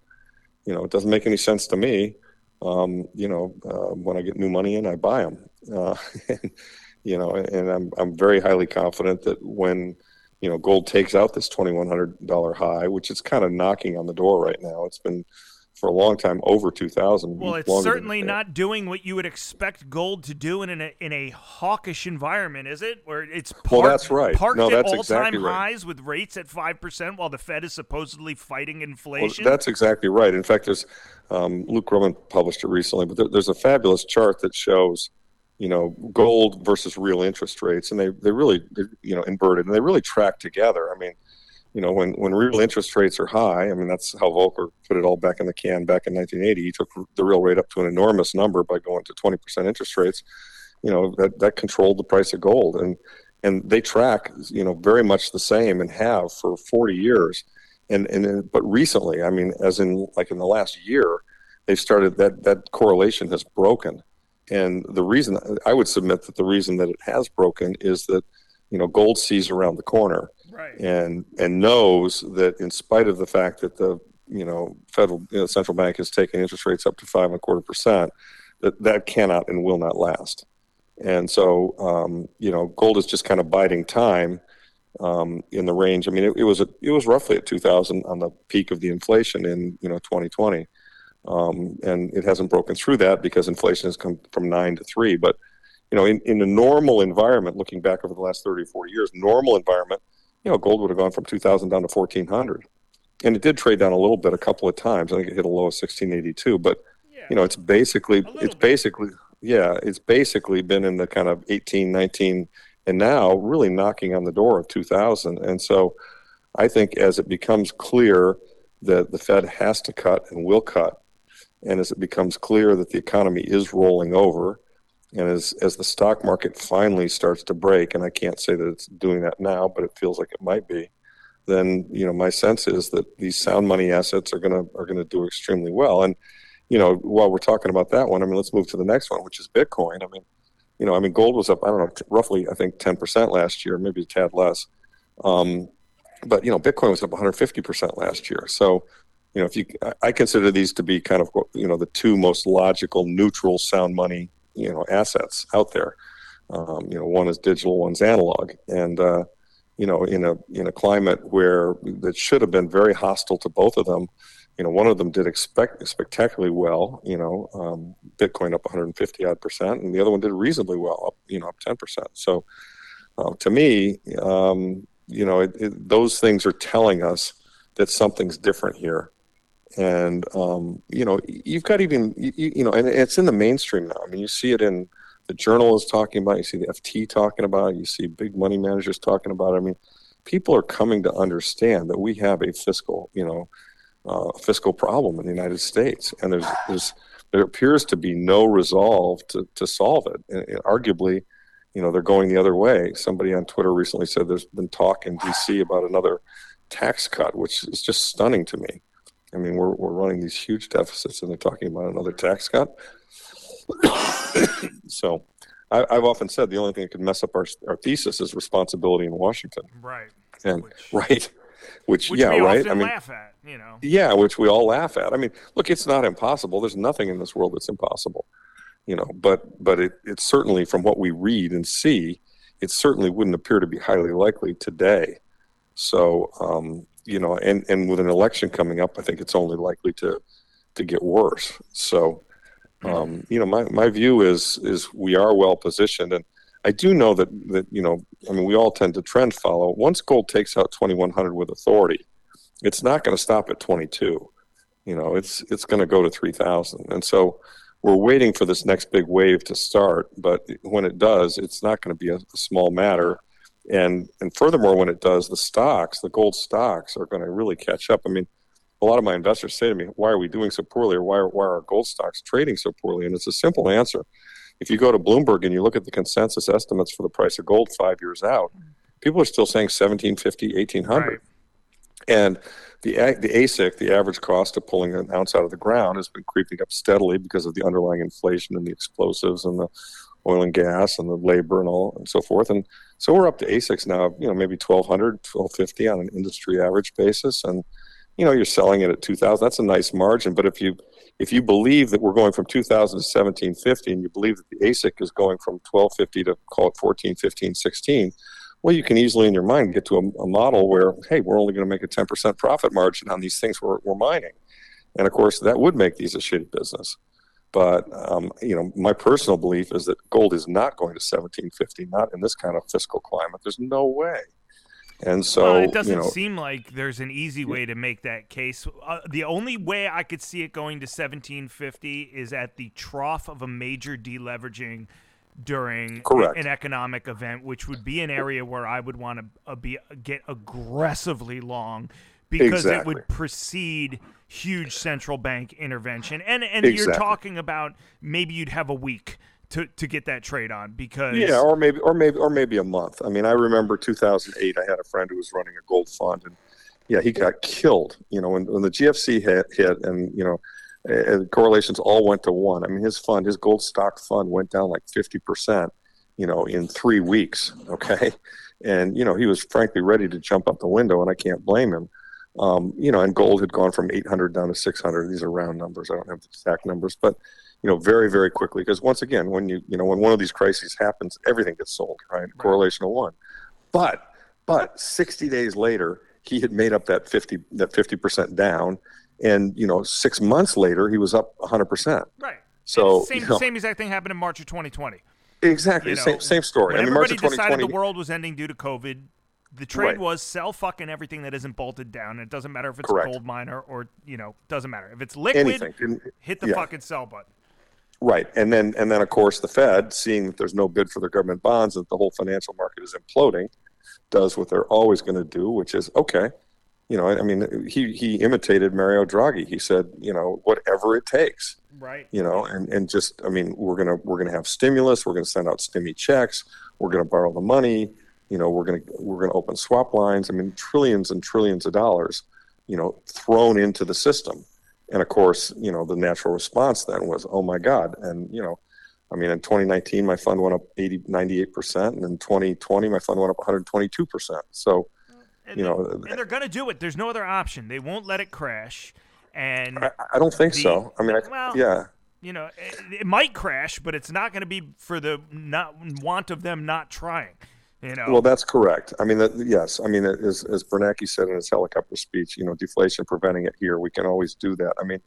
You know, it doesn't make any sense to me. Um, you know, uh, when I get new money in, I buy them. Uh, [LAUGHS] and, you know, and I'm I'm very highly confident that when you know gold takes out this twenty one hundred dollar high, which is kind of knocking on the door right now. It's been for a long time over 2000 well it's certainly not doing what you would expect gold to do in a, in a hawkish environment is it? Where it's parked, well that's right. parked no, that's at all-time exactly right. highs with rates at 5% while the fed is supposedly fighting inflation? well, that's exactly right. In fact there's um, Luke Gromen published it recently but there, there's a fabulous chart that shows you know gold versus real interest rates and they, they really you know inverted and they really track together. I mean you know, when, when real interest rates are high, I mean, that's how Volcker put it all back in the can back in 1980. He took the real rate up to an enormous number by going to 20% interest rates. You know, that, that controlled the price of gold. And, and they track, you know, very much the same and have for 40 years. And, and, uh, but recently, I mean, as in like in the last year, they've started that, that correlation has broken. And the reason I would submit that the reason that it has broken is that, you know, gold sees around the corner right. and and knows that in spite of the fact that the you know federal you know, central bank is taking interest rates up to five and a quarter percent, that that cannot and will not last. And so um, you know, gold is just kind of biding time um, in the range. I mean, it, it was a, it was roughly at 2,000 on the peak of the inflation in you know 2020. Um, and it hasn't broken through that because inflation has come from nine to three. But you know, in, in a normal environment, looking back over the last 30 or 40 years, normal environment, you know, gold would have gone from 2,000 down to 1,400. And it did trade down a little bit a couple of times. I think it hit a low of 1682, but yeah. you know, it's basically it's bit. basically yeah, it's basically been in the kind of 18, 19 and now really knocking on the door of 2000. And so I think as it becomes clear that the Fed has to cut and will cut, and as it becomes clear that the economy is rolling over, and as, as the stock market finally starts to break, and I can't say that it's doing that now, but it feels like it might be, then you know my sense is that these sound money assets are gonna are gonna do extremely well. And you know while we're talking about that one, I mean let's move to the next one, which is Bitcoin. I mean, you know, I mean gold was up I don't know roughly I think ten percent last year, maybe a tad less. Um, but you know Bitcoin was up 150 percent last year. So you know if you I consider these to be kind of you know the two most logical neutral sound money you know assets out there. Um, you know, one is digital, one's analog, and uh, you know, in a in a climate where that should have been very hostile to both of them, you know, one of them did expect spectacularly well. You know, um, Bitcoin up 150 odd percent, and the other one did reasonably well, up you know up 10 percent. So, uh, to me, um, you know, it, it, those things are telling us that something's different here and um, you know you've got even you, you, know and it's in the mainstream now. I mean you see it in the journal is talking about it, you see the ft talking about it you see big money managers talking about it. I mean people are coming to understand that we have a fiscal you know uh, fiscal problem in the united states. And there's there's there appears to be no resolve to, to solve it. And, and arguably you know they're going the other way. Somebody on twitter recently said there's been talk in dc about another tax cut which is just stunning to me I mean, we're, we're running these huge deficits and they're talking about another tax cut. [COUGHS] so I, have often said the only thing that could mess up our, our thesis is responsibility in Washington. Right. And which, [LAUGHS] right. Which, which yeah, right. I mean, laugh at, you know. Yeah, which we all laugh at. I mean, look, it's not impossible. There's nothing in this world that's impossible, you know. But but it, it's certainly from what we read and see, it certainly wouldn't appear to be highly likely today. So um, you know, and, and with an election coming up, I think it's only likely to to get worse. So, um, you know, my, my view is is we are well positioned, and I do know that that you know, I mean, we all tend to trend follow. Once gold takes out 2100 with authority, it's not going to stop at 22. You know, it's it's going to go to 3000, and so we're waiting for this next big wave to start. But when it does, it's not going to be a, a small matter and and furthermore, when it does, the stocks, the gold stocks, are going to really catch up. I mean, a lot of my investors say to me, "Why are we doing so poorly, or why are, why are our gold stocks trading so poorly?" And it's a simple answer. If you go to Bloomberg and you look at the consensus estimates for the price of gold five years out, people are still saying 1750, 1800. Right. And the the AISC, the average cost of pulling an ounce out of the ground, has been creeping up steadily because of the underlying inflation and the explosives and the oil and gas and the labor and all and so forth. And so we're up to AISCs now, you know, maybe 1200, 1250 on an industry average basis. And, you know, you're selling it at 2000. That's a nice margin. But if you, if you believe that we're going from 2000 to 1750 and you believe that the AISC is going from 1250 to call it 14, 15, 16, well, you can easily in your mind get to a, a model where, hey, we're only going to make a 10% profit margin on these things we're, we're mining. And of course, that would make these a shitty business. But um, you know, my personal belief is that gold is not going to 1750, not in this kind of fiscal climate. There's no way. And so well, it doesn't you know, seem like there's an easy way to make that case. Uh, the only way I could see it going to 1750 is at the trough of a major deleveraging during an economic event, which would be an area where I would want to uh, be get aggressively long because exactly. it would precede huge central bank intervention. And and exactly. you're talking about maybe you'd have a week to, to get that trade on because yeah, or maybe or maybe or maybe a month. I mean, I remember 2008. I had a friend who was running a gold fund, and yeah, he got killed. You know, when, when the GFC hit, hit, and you know, uh, correlations all went to one. I mean, his fund, his gold stock fund, went down like 50 percent. You know, in three weeks. Okay, and you know, he was frankly ready to jump out the window, and I can't blame him. Um, you know, and gold had gone from 800 down to 600. These are round numbers. I don't have the exact numbers, but you know, very, very quickly. Because once again, when you, you know, when one of these crises happens, everything gets sold, right? right. Correlation of one. But, but 60 days later, he had made up that 50, that 50% down. And, you know, six months later, he was up 100%. Right. So, same, you know, same exact thing happened in March of 2020. Exactly. You know, same, same story. I mean, everybody March of 2020, decided the world was ending due to COVID, the trade Right. was sell fucking everything that isn't bolted down. It doesn't matter if it's Correct. a gold miner or, you know, doesn't matter. If it's liquid, anything. Hit the yeah. fucking sell button. Right, and then and then of course the Fed, seeing that there's no bid for their government bonds, that the whole financial market is imploding, does what they're always going to do, which is okay. You know, I mean, he he imitated Mario Draghi. He said, you know, whatever it takes. Right. You know, and and just, I mean, we're gonna we're gonna have stimulus. We're gonna send out stimmy checks. We're gonna borrow the money. You know, we're gonna we're gonna open swap lines. I mean, trillions and trillions of dollars. You know, thrown into the system. And of course, you know, the natural response then was, oh my God. And, you know, I mean, in 2019, my fund went up 80, 98%. And in 2020, my fund went up 122%. So, And you know, and they're going to do it. There's no other option. They won't let it crash. And, I, I don't think The- so. I mean, I, well, yeah. you know, it, it might crash, but it's not going to be for the not want of them not trying. You know, Well, that's correct. I mean, that, yes. I mean, as, as Bernanke said in his helicopter speech, you know, deflation preventing it here. We can always do that. I mean,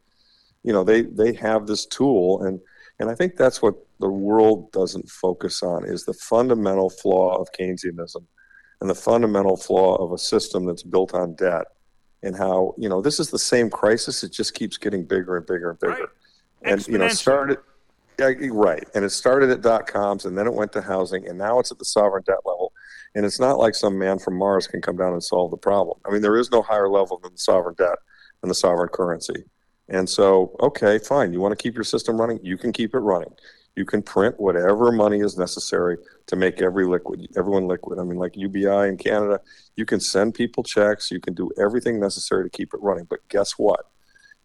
you know, they, they have this tool. And, and I think that's what the world doesn't focus on is the fundamental flaw of Keynesianism and the fundamental flaw of a system that's built on debt and how, you know, this is the same crisis. It just keeps getting bigger and bigger and bigger. Right. And, you know, started, yeah, right. And it started at dot coms and then it went to housing and now it's at the sovereign debt level. And it's not like some man from Mars can come down and solve the problem. I mean, there is no higher level than the sovereign debt and the sovereign currency. And so, okay, fine. You want to keep your system running? You can keep it running. You can print whatever money is necessary to make every liquid, everyone liquid. I mean, like UBI in Canada, you can send people checks. You can do everything necessary to keep it running. But guess what?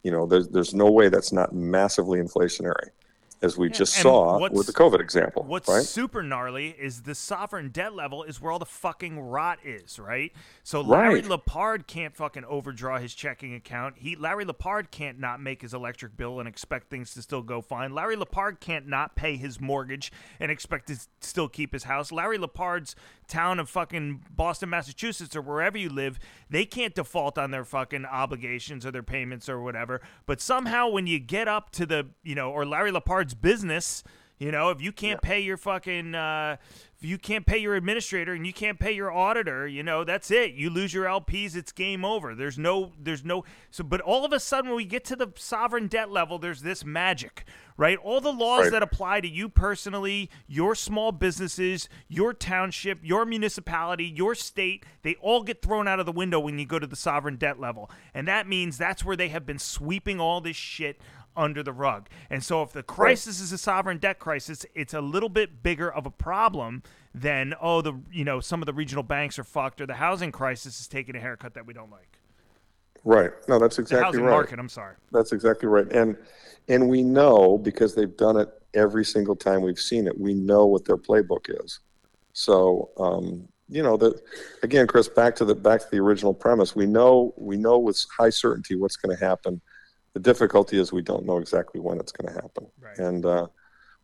You know, there's there's no way that's not massively inflationary, as we Yeah, just saw with the COVID example, What's right? super gnarly is the sovereign debt level is where all the fucking rot is, right? So Larry Right. Lepard can't fucking overdraw his checking account. He Larry Lepard can't not make his electric bill and expect things to still go fine. Larry Lepard can't not pay his mortgage and expect to still keep his house. Larry Lepard's town of fucking Boston, Massachusetts, or wherever you live, they can't default on their fucking obligations or their payments or whatever. But somehow when you get up to the, you know, or Larry Business, you know, if you can't pay your fucking, uh, if you can't pay your administrator and you can't pay your auditor, you know, that's it. You lose your LPs, it's game over. There's no, there's no. So, but all of a sudden, when we get to the sovereign debt level, there's this magic, right? All the laws Right. that apply to you personally, your small businesses, your township, your municipality, your state, they all get thrown out of the window when you go to the sovereign debt level. And that means that's where they have been sweeping all this shit under the rug. And so if the crisis is a sovereign debt crisis, it's a little bit bigger of a problem than oh the you know some of the regional banks are fucked or the housing crisis is taking a haircut that we don't like. Right. No, that's exactly The housing right. market, I'm sorry. That's exactly right. And and we know because they've done it every single time we've seen it. We know what their playbook is. So um, you know that again, Chris. Back to the back to the original premise. We know we know with high certainty what's going to happen The difficulty is we don't know exactly when it's going to happen. Right. And uh,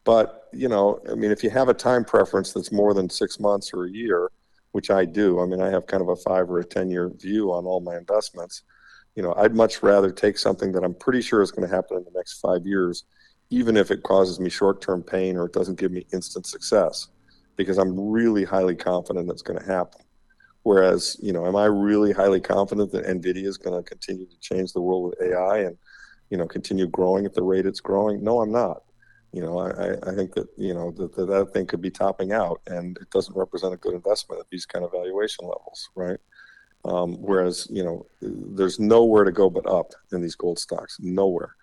but you know, I mean, if you have a time preference that's more than six months or a year, which I do, I mean, I have kind of a five or a ten year view on all my investments. You know, I'd much rather take something that I'm pretty sure is going to happen in the next five years, even if it causes me short term pain or it doesn't give me instant success, because I'm really highly confident it's going to happen. Whereas, you know, am I really highly confident that NVIDIA is going to continue to change the world with AI and, you know, continue growing at the rate it's growing? No, I'm not. You know, I, I think that, you know, that, that that thing could be topping out and it doesn't represent a good investment at these kind of valuation levels, right? Um, whereas, you know, there's nowhere to go but up in these gold stocks, nowhere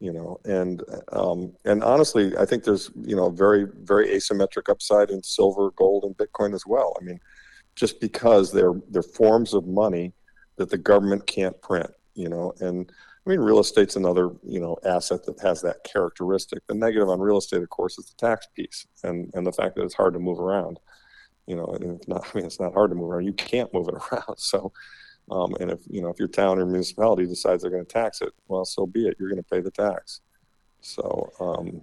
you know and um, and honestly i think there's you know very very asymmetric upside in silver gold and bitcoin as well i mean just because they're they're forms of money that the government can't print you know and i mean real estate's another you know asset that has that characteristic. The negative on real estate of course is the tax piece and and the fact that it's hard to move around. You know and not [LAUGHS] i mean it's not hard to move around. You can't move it [LAUGHS] around. So um, and if you know if your town or municipality decides they're going to tax it well so be it. You're going to pay the tax. So um,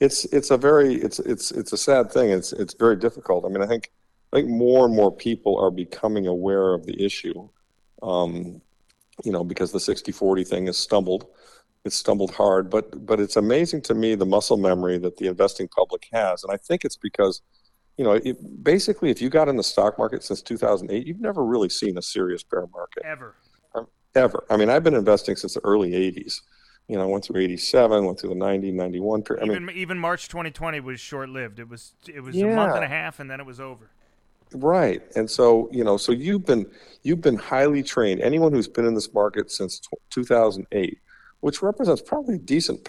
it's it's a very it's it's it's a sad thing. It's it's very difficult. I mean i think I think more and more people are becoming aware of the issue. Um, you know, because the 60-40 thing has stumbled. It's stumbled hard, but but it's amazing to me the muscle memory that the investing public has, and I think it's because, you know, it, basically if you got in the stock market since 2008, you've never really seen a serious bear market ever. Um, ever. I mean, I've been investing since the early 80s. You know, went through 87, went through the 90, 91 period. Even I mean, even March 2020 was short lived. It was it was Yeah. a month and a half, and then it was over. Right. And so, you know, so you've been you've been highly trained. Anyone who's been in this market since 2008, which represents probably a decent,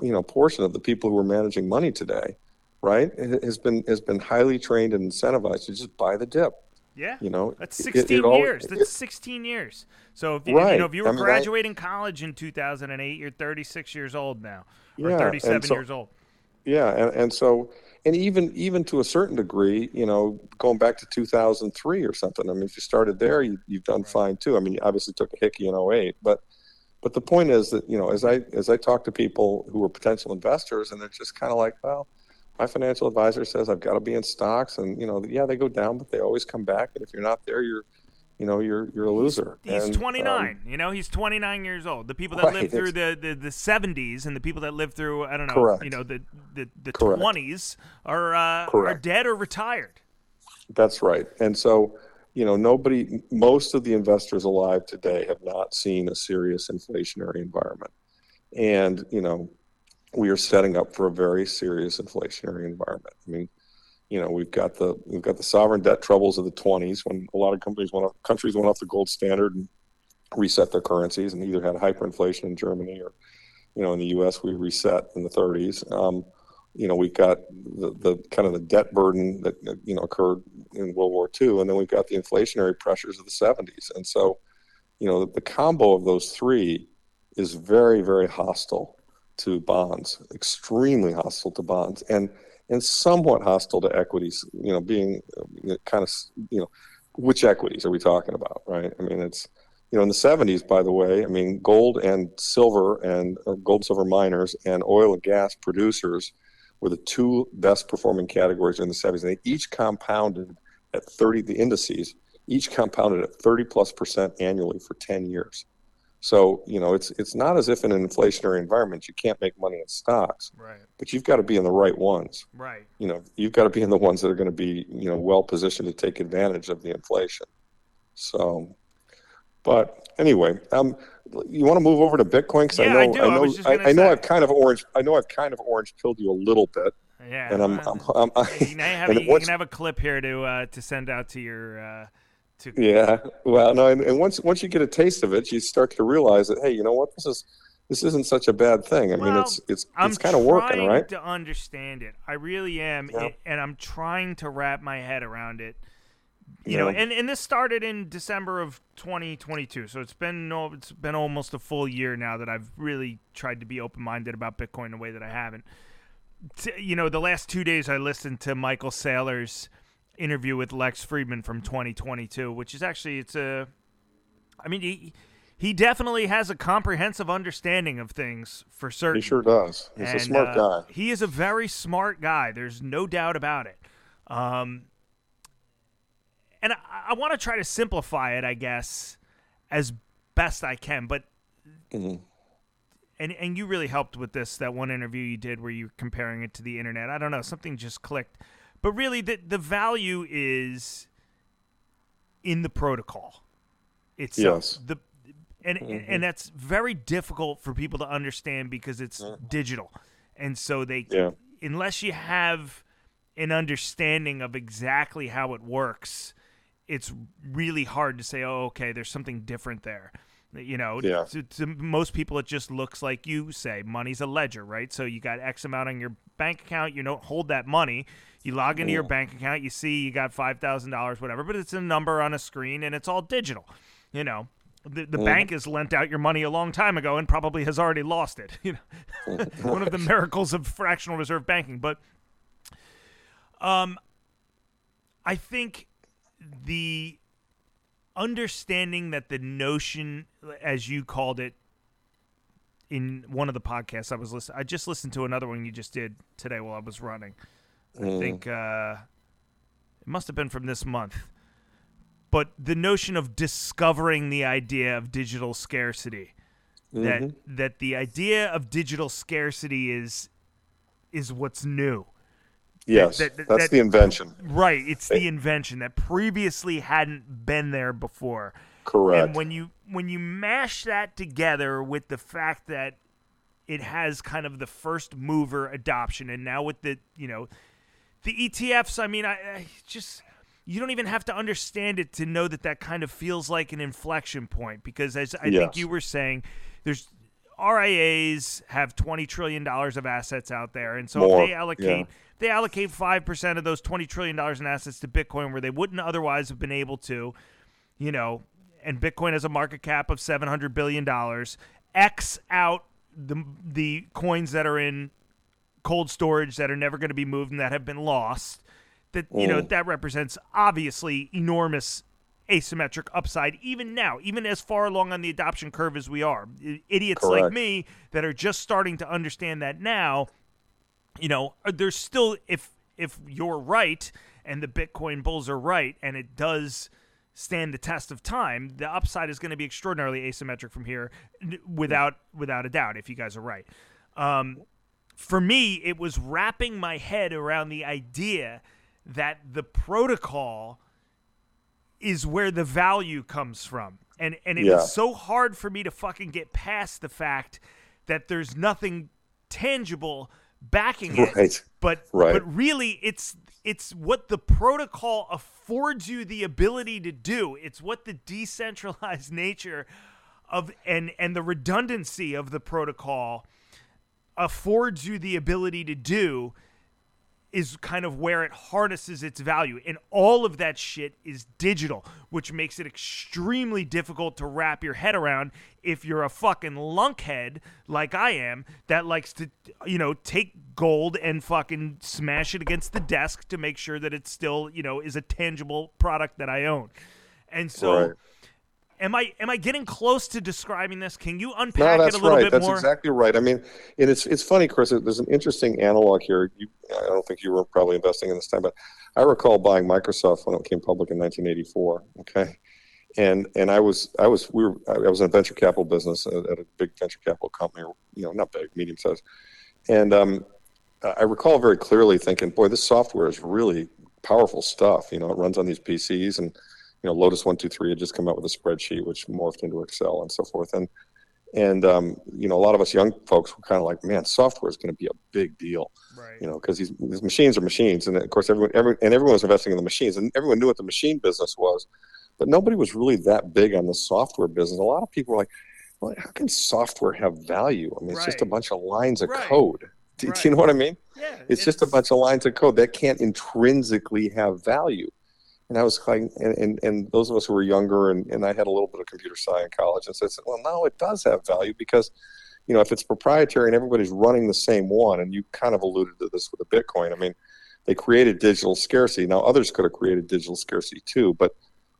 you know, portion of the people who are managing money today, right? It has been has been highly trained and incentivized to just buy the dip. Yeah. You know, That's It- it 16 all- years. That's 16 years. So if you, you know if you were I mean, I- graduating college in 2008, you're 36 years old now, or Yeah, and 37 so- years old. Yeah, and, and so and even even to a certain degree, you know, going back to 2003 or something. I mean, if you started there, you, you've done fine too. I mean, you obviously took a hickey in 08, but but the point is that you know, as I as I talk to people who are potential investors, and they're just kind of like, well, my financial advisor says I've got to be in stocks, and you know, yeah, they go down, but they always come back. And if you're not there, you're you know, you're you're a loser. He's And, um, 29. you know, he's 29 years old. The people that Right, lived through the, the, the 70s and the people that lived through I don't know, Correct. you know, the the, the Correct. 20s are uh, are dead or retired. That's right. And so, you know, nobody, most of the investors alive today have not seen a serious inflationary environment. And, you know, we are setting up for a very serious inflationary environment. I mean, you know, we've got the we've got the sovereign debt troubles of the 20s when a lot of companies went off, countries went off the gold standard and reset their currencies and either had hyperinflation in Germany or, you know, in the U.S. we reset in the 30s. Um, you know, we've got the, the kind of the debt burden that you know occurred in World War II, and then we've got the inflationary pressures of the 70s. And so, you know, the, the combo of those three is very, very hostile to bonds, extremely hostile to bonds, and and somewhat hostile to equities. You know, being kind of you know, which equities are we talking about, right? I mean, it's you know, in the 70s, by the way, I mean, gold and silver and gold silver miners and oil and gas producers were the two best performing categories in the 70s. And they each compounded at 30, the indices, each compounded at 30 plus percent annually for 10 years. So, you know, it's it's not as if in an inflationary environment you can't make money in stocks, Right. but you've got to be in the right ones. Right. You know, you've got to be in the ones that are going to be, you know, well positioned to take advantage of the inflation. So, but anyway, um, you want to move over to Bitcoin because Yeah, I I know do. I know I, gonna I know. I've kind of orange I know I've kind of orange pilled you a little bit, Yeah. and I'm, well, I'm, I'm [LAUGHS] you can have, you can have a clip here to uh, to send out to your uh, to yeah. Well, no, and, and once once you get a taste of it, you start to realize that hey, you know what, this is this isn't such a bad thing. I mean, it's it's I'm it's kind of working, trying right? to understand it. I really am, Yeah. and I'm trying to wrap my head around it. You know, and, and this started in December of 2022, so it's been no, it's been almost a full year now that I've really tried to be open minded about Bitcoin in a way that I haven't. You know, the last two days I listened to Michael Saylor's interview with Lex Fridman from 2022, which is actually it's a, I mean he he definitely has a comprehensive understanding of things for certain. He sure does. He's And, a smart uh, guy. He is a very smart guy. There's no doubt about it. Um, and I, I want to try to simplify it, I guess, as best I can. But Mhm. and and you really helped with this that one interview you did where you were comparing it to the internet. I don't know, something just clicked. But really, the the value is in the protocol itself. Yes. The and mm-hmm. and that's very difficult for people to understand because it's digital, and so they Yeah. unless you have an understanding of exactly how it works, it's really hard to say, "Oh, okay, there's something different there." You know, Yeah. to, to most people, it just looks like you say money's a ledger, right? So you got X amount on your bank account. You don't hold that money. You log into your bank account. You see you got five thousand dollars, whatever, but it's a number on a screen and it's all digital. You know, the, the bank has lent out your money a long time ago and probably has already lost it. [LAUGHS] You know, [LAUGHS] one of the miracles of fractional reserve banking. But um, I think the understanding that the notion, as you called it, in one of the podcasts I was listening, I just listened to another one you just did today while I was running. I mm. think uh, it must have been from this month. But the notion of discovering the idea of digital scarcity, that mm-hmm. that the idea of digital scarcity is is what's new. Yes, that- that- that's that- the invention. Right, it's the eh. invention that previously hadn't been there before. Correct. And when you when you mash that together with the fact that it has kind of the first mover adoption, and now with the you know the ETFs, I mean, I, I just you don't even have to understand it to know that that kind of feels like an inflection point because as I think you were saying, there's RIAs have twenty trillion dollars of assets out there, and so More, if they allocate yeah. they allocate five percent of those twenty trillion dollars in assets to Bitcoin, where they wouldn't otherwise have been able to, you know, and Bitcoin has a market cap of seven hundred billion dollars. X out the the coins that are in cold storage that are never going to be moved and that have been lost. That you know Mm. that represents obviously enormous asymmetric upside even now even as far along on the adoption curve as we are idiots like me that are just starting to understand that now you know uh, there's still if if you're right and the bitcoin bulls are right and it does stand the test of time the upside is going to be extraordinarily asymmetric from here without without a doubt if you guys are right um, for me it was wrapping my head around the idea that the protocol is where the value comes from. And and it Yeah. was so hard for me to fucking get past the fact that there's nothing tangible backing it. Right. But Right. but really it's it's what the protocol affords you the ability to do. It's what the decentralized [LAUGHS] nature of and and the redundancy of the protocol affords you the ability to do is kind of where it harnesses its value. And all of that shit is digital, which makes it extremely difficult to wrap your head around if you're a fucking lunkhead like I am that likes to, you know, take gold and fucking smash it against the desk to make sure that it still, you know, is a tangible product that I own. And so Right. Am I am I getting close to describing this? Can you unpack that's it a little right. bit That's more? exactly right. I mean, and it's it's funny, Chris. There's an interesting analog here. You, I don't think you were probably investing in this time, but I recall buying Microsoft when it came public in 1984. Okay, and and I was I was we were I was in a venture capital business at, at a big venture capital company, you know, not big, medium size, and um, I recall very clearly thinking, boy, this software is really powerful stuff. You know, it runs on these PCs and you know, Lotus one two three had just come out with a spreadsheet which morphed into Excel and so forth. And and um, you know, a lot of us young folks were kind of like, man, software is going to be a big deal, right. you know, because these, these machines are machines, and of course, everyone, every, and everyone was investing in the machines, and everyone knew what the machine business was, but nobody was really that big on the software business. A lot of people were like, well, how can software have value? I mean, it's just a bunch of lines of Right. code. Do, [LAUGHS] do you know what I mean? Yeah, It's, just a bunch of lines of code that can't intrinsically have value. And I was like, and, and, and those of us who were younger, and, and I had a little bit of computer science in college, and so I said, well, no, it does have value because, you know, if it's proprietary and everybody's running the same one, and you kind of alluded to this with the Bitcoin. I mean, they created digital scarcity. Now, others could have created digital scarcity too, but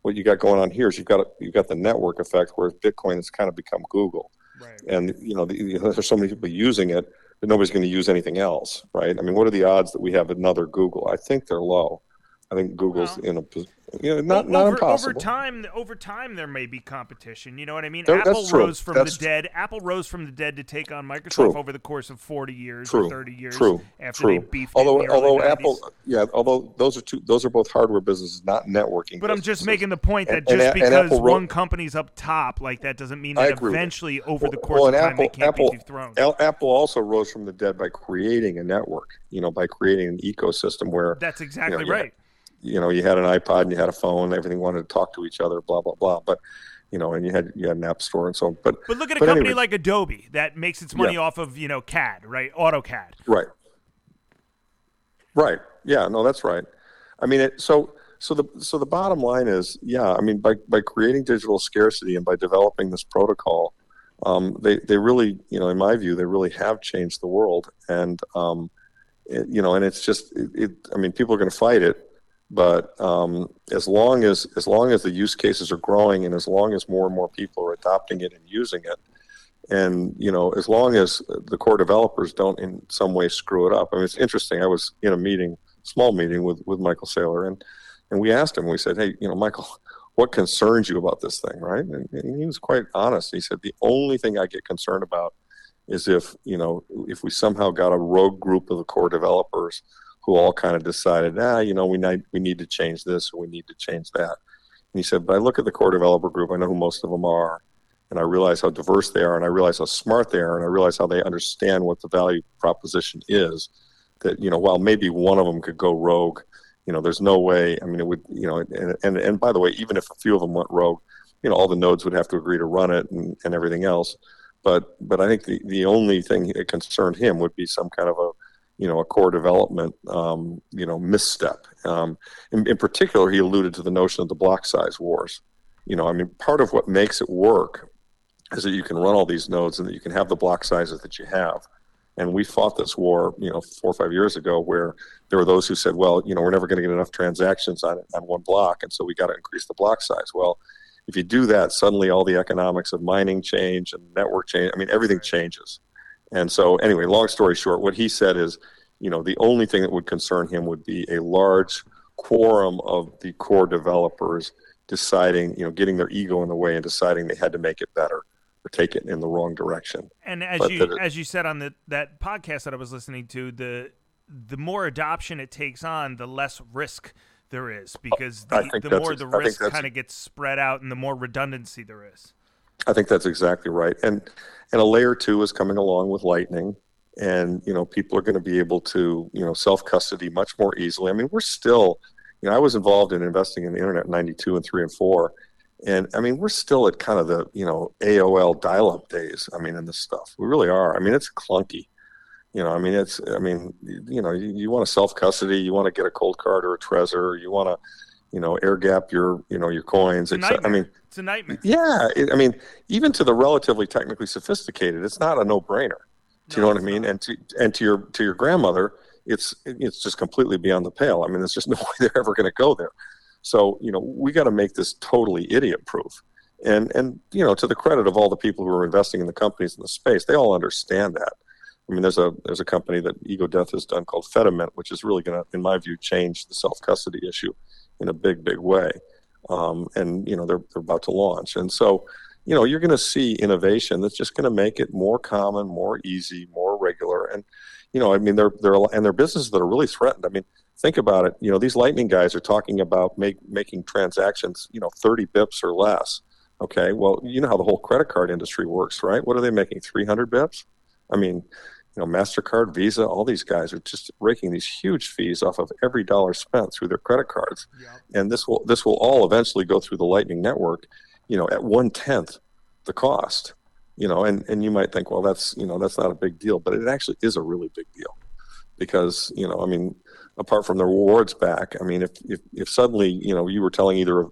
what you got going on here is you've got you've got the network effect where Bitcoin has kind of become Google, Right. and you know the, there's so many people using it that nobody's going to use anything else, right? I mean, what are the odds that we have another Google? I think they're low. I think Google's Well, in a pos- you know not Well, not over, impossible. Over time, over time, there may be competition. You know what I mean? There- Apple rose from That's- the dead. Apple rose from the dead to take on Microsoft True. over the course of forty years True. or thirty years. True. After True. they beefed although in the early although 90s. Apple yeah although those are two those are both hardware businesses, not networking. But I'm just making the point that And- and just and because Apple wrote- one company's up top, like that doesn't mean that agree with eventually, over the course well, of and time, they Apple- can't Apple- be dethroned. Apple also rose from the dead by creating a network. You know, by creating an ecosystem where That's exactly you had- right. You know you had an iPod and you had a phone, everything wanted to talk to each other, blah blah blah. But you know, and you had you had an app store and so on. But But look at a company like Adobe that makes its money Yeah. off of you know CAD, right? AutoCAD. Right. Right. Yeah. No, that's right. I mean, it, so so the so the bottom line is, yeah. I mean, by by creating digital scarcity and by developing this protocol, um, they they really, you know, in my view, they really have changed the world. And um, it, you know, and it's just, it, it, I mean, people are going to fight it, but um, as long as as long as the use cases are growing and as long as more and more people are adopting it and using it, and you know as long as the core developers don't in some way screw it up. I mean it's interesting. I was in a meeting small meeting with with michael saylor and and we asked him we said hey you know michael [LAUGHS] what concerns you about this thing? Right? And, and he was quite honest. He said the only thing i get concerned about is if you know if we somehow got a rogue group of the core developers who all kind of decided ah you know we need we need to change this we need to change that and he said but i look at the core developer group i know who most of them are and I realize how diverse they are, and I realize how smart they are, and I realize how they understand what the value proposition is. That you know, while maybe one of them could go rogue, you know, there's no way. I mean, it would, you know, and and, and by the way, even if a few of them went rogue, you know, all the nodes would have to agree to run it and, and everything else. But but I think the the only thing that concerned him would be some kind of a you know a core development um, you know misstep. Um, in, in particular, he alluded to the notion of the block size wars. You know, I mean, part of what makes it work is that you can run all these nodes and that you can have the block sizes that you have. And we fought this war, you know, four or five years ago, where there were those who said, "Well, you know, we're never going to get enough transactions on on one block, and so we got to increase the block size." Well, if you do that, suddenly all the economics of mining change and network change. I mean, everything changes. And so, anyway, long story short, what he said is, you know, the only thing that would concern him would be a large quorum of the core developers deciding, you know, getting their ego in the way and deciding they had to make it better or take it in the wrong direction. And as But you it- as you said on the that podcast that I was listening to, the the more adoption it takes on, the less risk there is because the, the more the risk kind of gets spread out and the more redundancy there is. I think that's exactly right. And and a layer two is coming along with Lightning, and you know people are going to be able to you know self custody much more easily. I mean, we're still, you know, I was involved in investing in the internet in '92 and three and four, and I mean we're still at kind of the you know AOL dial up days. I mean, in this stuff, we really are. I mean, it's clunky. You know, I mean, it's. I mean, you know, you, you want to self custody, you want to get a Coldcard or a Trezor, you want to, you know, air gap your, you know, your coins. I mean, It's a nightmare. yeah, it, I mean, even to the relatively technically sophisticated, it's not a no-brainer. Do you know what I mean? not. And to and to your to your grandmother, it's it's just completely beyond the pale. I mean, there's just [LAUGHS] no way they're ever going to go there. So you know, we got to make this totally idiot-proof. And and you know, to the credit of all the people who are investing in the companies in the space, they all understand that. I mean, there's a there's a company that Ego Death has done called Fedimint, which is really going to, in my view, change the self custody issue in a big big way. Um, and you know, they're they're about to launch, and so you know, you're going to see innovation that's just going to make it more common, more easy, more regular, and you know, I mean, they're they're and they're businesses that are really threatened. I mean, think about it. You know, these Lightning guys are talking about make making transactions, you know, 30 bips or less. Okay, well, you know how the whole credit card industry works, right? What are they making? 300 bips? I mean, you know, Mastercard, Visa, all these guys are just raking these huge fees off of every dollar spent through their credit cards. And this will this will all eventually go through the lightning network you know at one tenth the cost you know and and you might think well that's you know that's not a big deal but it actually is a really big deal. Because you know i mean apart from the rewards back i mean if if, if suddenly you know you were telling either a,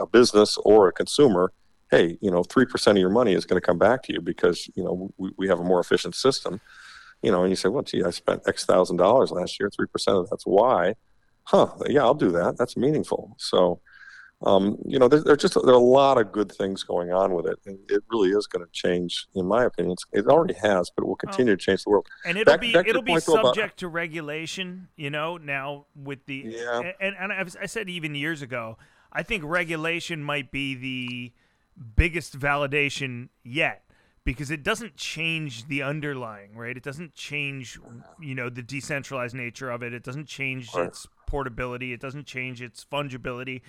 a business or a consumer hey you know 3% of your money is going to come back to you because you know we, we have a more efficient system you know and you say well gee i spent x thousand dollars last year 3% of that's why. huh yeah i'll do that that's meaningful so um, you know, there's there just there are a lot of good things going on with it, and it really is going to change, in my opinion. It's, it already has, but it will continue oh. to change the world. And it'll back, be back it'll be subject about, to regulation. You know, now with the yeah. and and I said even years ago, I think regulation might be the biggest validation yet because it doesn't change the underlying, right? It doesn't change, you know, the decentralized nature of it. It doesn't change right. its portability. It doesn't change its fungibility.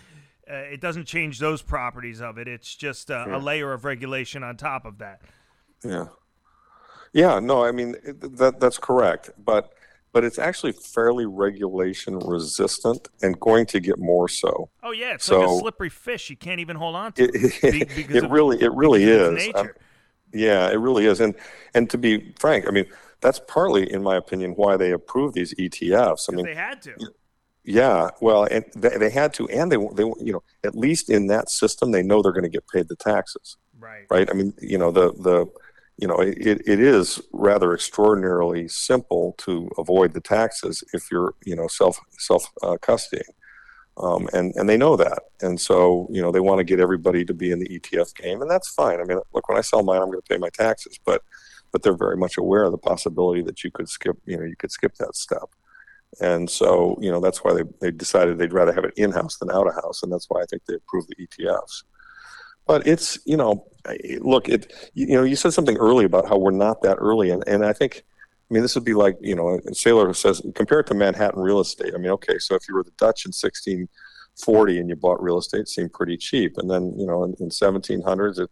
Uh, it doesn't change those properties of it. It's just a, yeah. a, layer of regulation on top of that. Yeah. Yeah. No, I mean that that's correct, but but it's actually fairly regulation resistant and going to get more so. Oh yeah, it's so, like a slippery fish. You can't even hold on to. It, it, [LAUGHS] it really, it really is. Yeah, it really is. And and to be frank, I mean that's partly, in my opinion, why they approved these ETFs. I mean, they had to. Yeah, well, and they, they had to, and they they you know at least in that system they know they're going to get paid the taxes. Right. Right. I mean, you know the the you know it, it is rather extraordinarily simple to avoid the taxes if you're you know self self uh, custodying. Um, and and they know that, and so you know they want to get everybody to be in the ETF game, and that's fine. I mean, look, when I sell mine, I'm going to pay my taxes, but but they're very much aware of the possibility that you could skip, you know, you could skip that step. And so, you know, that's why they, they decided they'd rather have it in house than out of house. And that's why I think they approved the ETFs. But it's, you know, look, it, you know, you said something early about how we're not that early. And, and I think, I mean, this would be like, you know, a Saylor says, compare it to Manhattan real estate. I mean, okay, so if you were the Dutch in 1640 and you bought real estate, it seemed pretty cheap. And then, you know, in, in 1700s, it,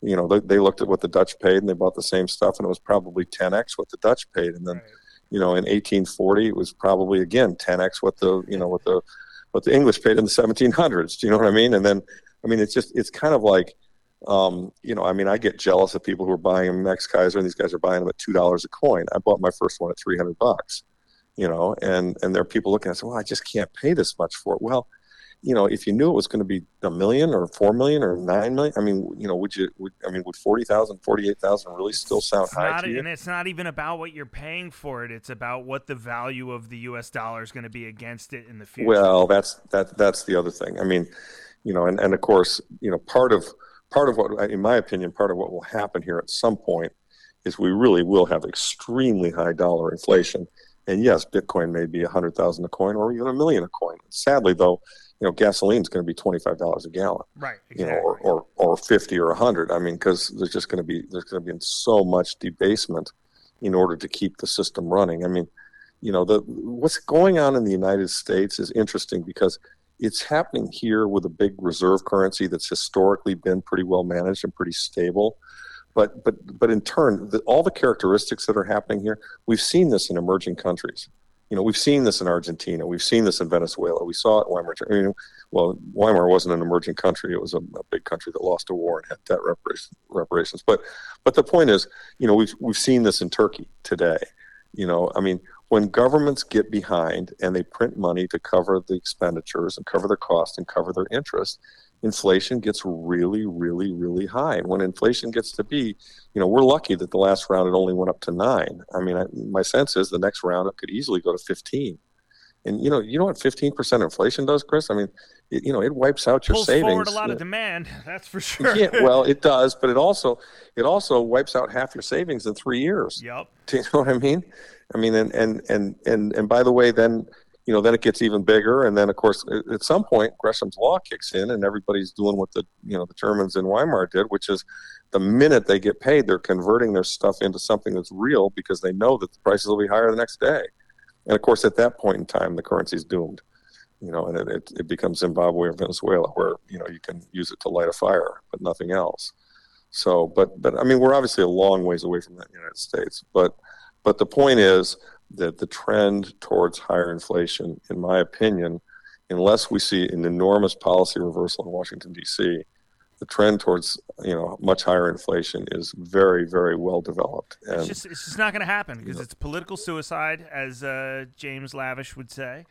you know, they, they looked at what the Dutch paid and they bought the same stuff and it was probably 10x what the Dutch paid. And then, right you know, in 1840, it was probably again 10x what the you know what the what the English paid in the 1700s. Do you know what I mean? And then, I mean, it's just it's kind of like, um, you know, I mean, I get jealous of people who are buying them Max Keiser, and these guys are buying them at two dollars a coin. I bought my first one at 300 bucks, you know, and and there are people looking at it, well, I just can't pay this much for it. Well, you know, if you knew it was going to be a million or four million or nine million, I mean, you know, would you, would, I mean, would 40,000, 48,000 really still sound it's high not, to you? And it's not even about what you're paying for it. It's about what the value of the U.S. dollar is going to be against it in the future. Well, that's, that, that's the other thing. I mean, you know, and, and of course, you know, part of, part of what, in my opinion, part of what will happen here at some point is we really will have extremely high dollar inflation. And yes, Bitcoin may be a hundred thousand a coin or even a million a coin. Sadly, though, you know, gasoline is going to be twenty five dollars a gallon, right? Exactly. You know, or, or or fifty or a hundred. I mean, because there's just going to be there's going to be so much debasement in order to keep the system running. I mean, you know, the what's going on in the United States is interesting because it's happening here with a big reserve currency that's historically been pretty well managed and pretty stable. But but but in turn, the, all the characteristics that are happening here, we've seen this in emerging countries you know, we've seen this in Argentina. We've seen this in Venezuela. We saw it in Weimar. I mean, well, Weimar wasn't an emerging country. It was a, a big country that lost a war and had debt reparations. But, but the point is, you know, we've we've seen this in Turkey today. You know, I mean, when governments get behind and they print money to cover the expenditures and cover their costs and cover their interest, inflation gets really, really, really high. And when inflation gets to be, you know, we're lucky that the last round it only went up to nine. I mean, I, my sense is the next round it could easily go to 15. And you know, you know what 15% inflation does, Chris? I mean, it, you know, it wipes out your Pulls savings. forward a lot of demand, [LAUGHS] that's for sure. yeah, well, it [LAUGHS] does, but it also it also wipes out half your savings in three years. Yep. Do you know what I mean? I mean, and and and and and by the way, then you know, then it gets even bigger. And then, of course, at some point, Gresham's law kicks in, and everybody's doing what the you know the Germans in Weimar did, which is the minute they get paid, they're converting their stuff into something that's real because they know that the prices will be higher the next day. And of course, at that point in time, the currency is doomed. You know, and it, it, it becomes Zimbabwe or Venezuela, where you know you can use it to light a fire, but nothing else. So, but but I mean, we're obviously a long ways away from that in the United States. But but the point is that the trend towards higher inflation, in my opinion, unless we see an enormous policy reversal in Washington D.C., the trend towards you know much higher inflation is very very well developed. And, it's just it's just not going to happen because it's political suicide, as uh, James Lavish would say.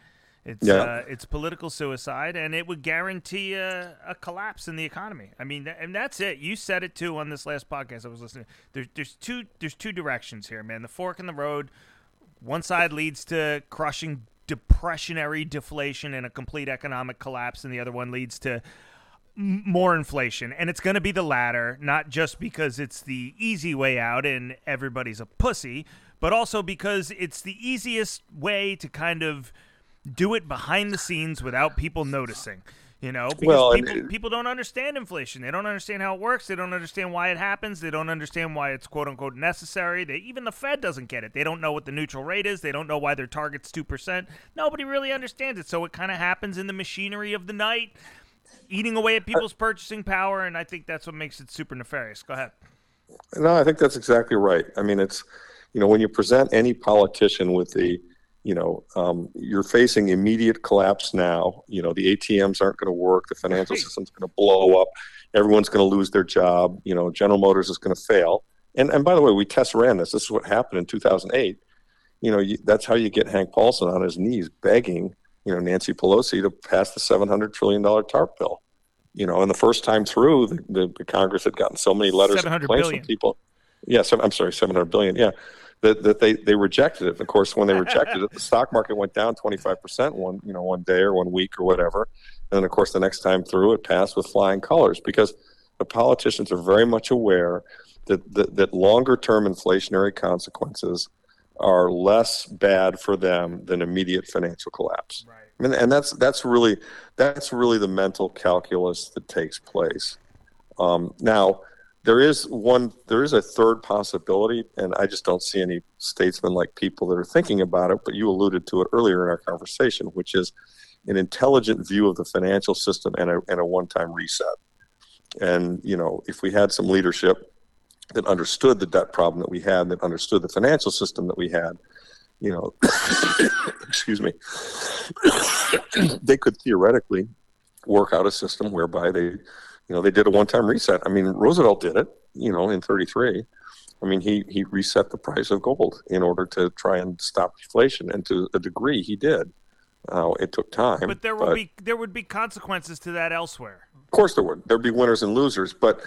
It's yeah. uh, it's political suicide, and it would guarantee a, a, collapse in the economy. I mean, and that's it. You said it too on this last podcast I was listening. There's there's two there's two directions here, man. The fork in the road one side leads to crushing depressionary deflation and a complete economic collapse, and the other one leads to more inflation, and it's going to be the latter, not just because it's the easy way out and everybody's a pussy, but also because it's the easiest way to kind of do it behind the scenes without people noticing. You know, because Well, people, it- people don't understand inflation. They don't understand how it works. They don't understand why it happens. They don't understand why it's quote unquote necessary. They, even the Fed doesn't get it. They don't know what the neutral rate is. They don't know why their target's 2%. Nobody really understands it. So it kind of happens in the machinery of the night, eating away at people's purchasing power. And I think that's what makes it super nefarious. Go ahead. No, I think that's exactly right. I mean, it's, you know, when you present any politician with the, you know, um, you're facing immediate collapse now. You know, the ATMs aren't going to work. The financial system's going to blow up. Everyone's going to lose their job. You know, General Motors is going to fail. And and by the way, we test ran this. This is what happened in 2008. You know, you, that's how you get Hank Paulson on his knees begging, you know, Nancy Pelosi to pass the 700 trillion dollar TARP bill. You know, and the first time through, the, the, the Congress had gotten so many letters complaints billion. from people. Yeah, so, I'm sorry, 700 billion. Yeah, that, that they, they rejected it. And of course, when they [LAUGHS] rejected it, the stock market went down 25% one you know one day or one week or whatever. And then of course the next time through, it passed with flying colors because the politicians are very much aware that that, that longer term inflationary consequences are less bad for them than immediate financial collapse. Right. I mean, and that's that's really that's really the mental calculus that takes place. Um, now, there is one, there is a third possibility, and I just don't see any statesmen like people that are thinking about it. But you alluded to it earlier in our conversation, which is an intelligent view of the financial system and a, and a one-time reset. And you know, if we had some leadership that understood the debt problem that we had, that understood the financial system that we had, you know, [COUGHS] excuse me, [COUGHS] they could theoretically work out a system whereby they, you know, they did a one-time reset. I mean, Roosevelt did it, you know, in '33. I mean, he he reset the price of gold in order to try and stop deflation, and to a degree, he did. Uh, it took time, But there would be there would be consequences to that elsewhere. of course, there would. There'd be winners and losers, but,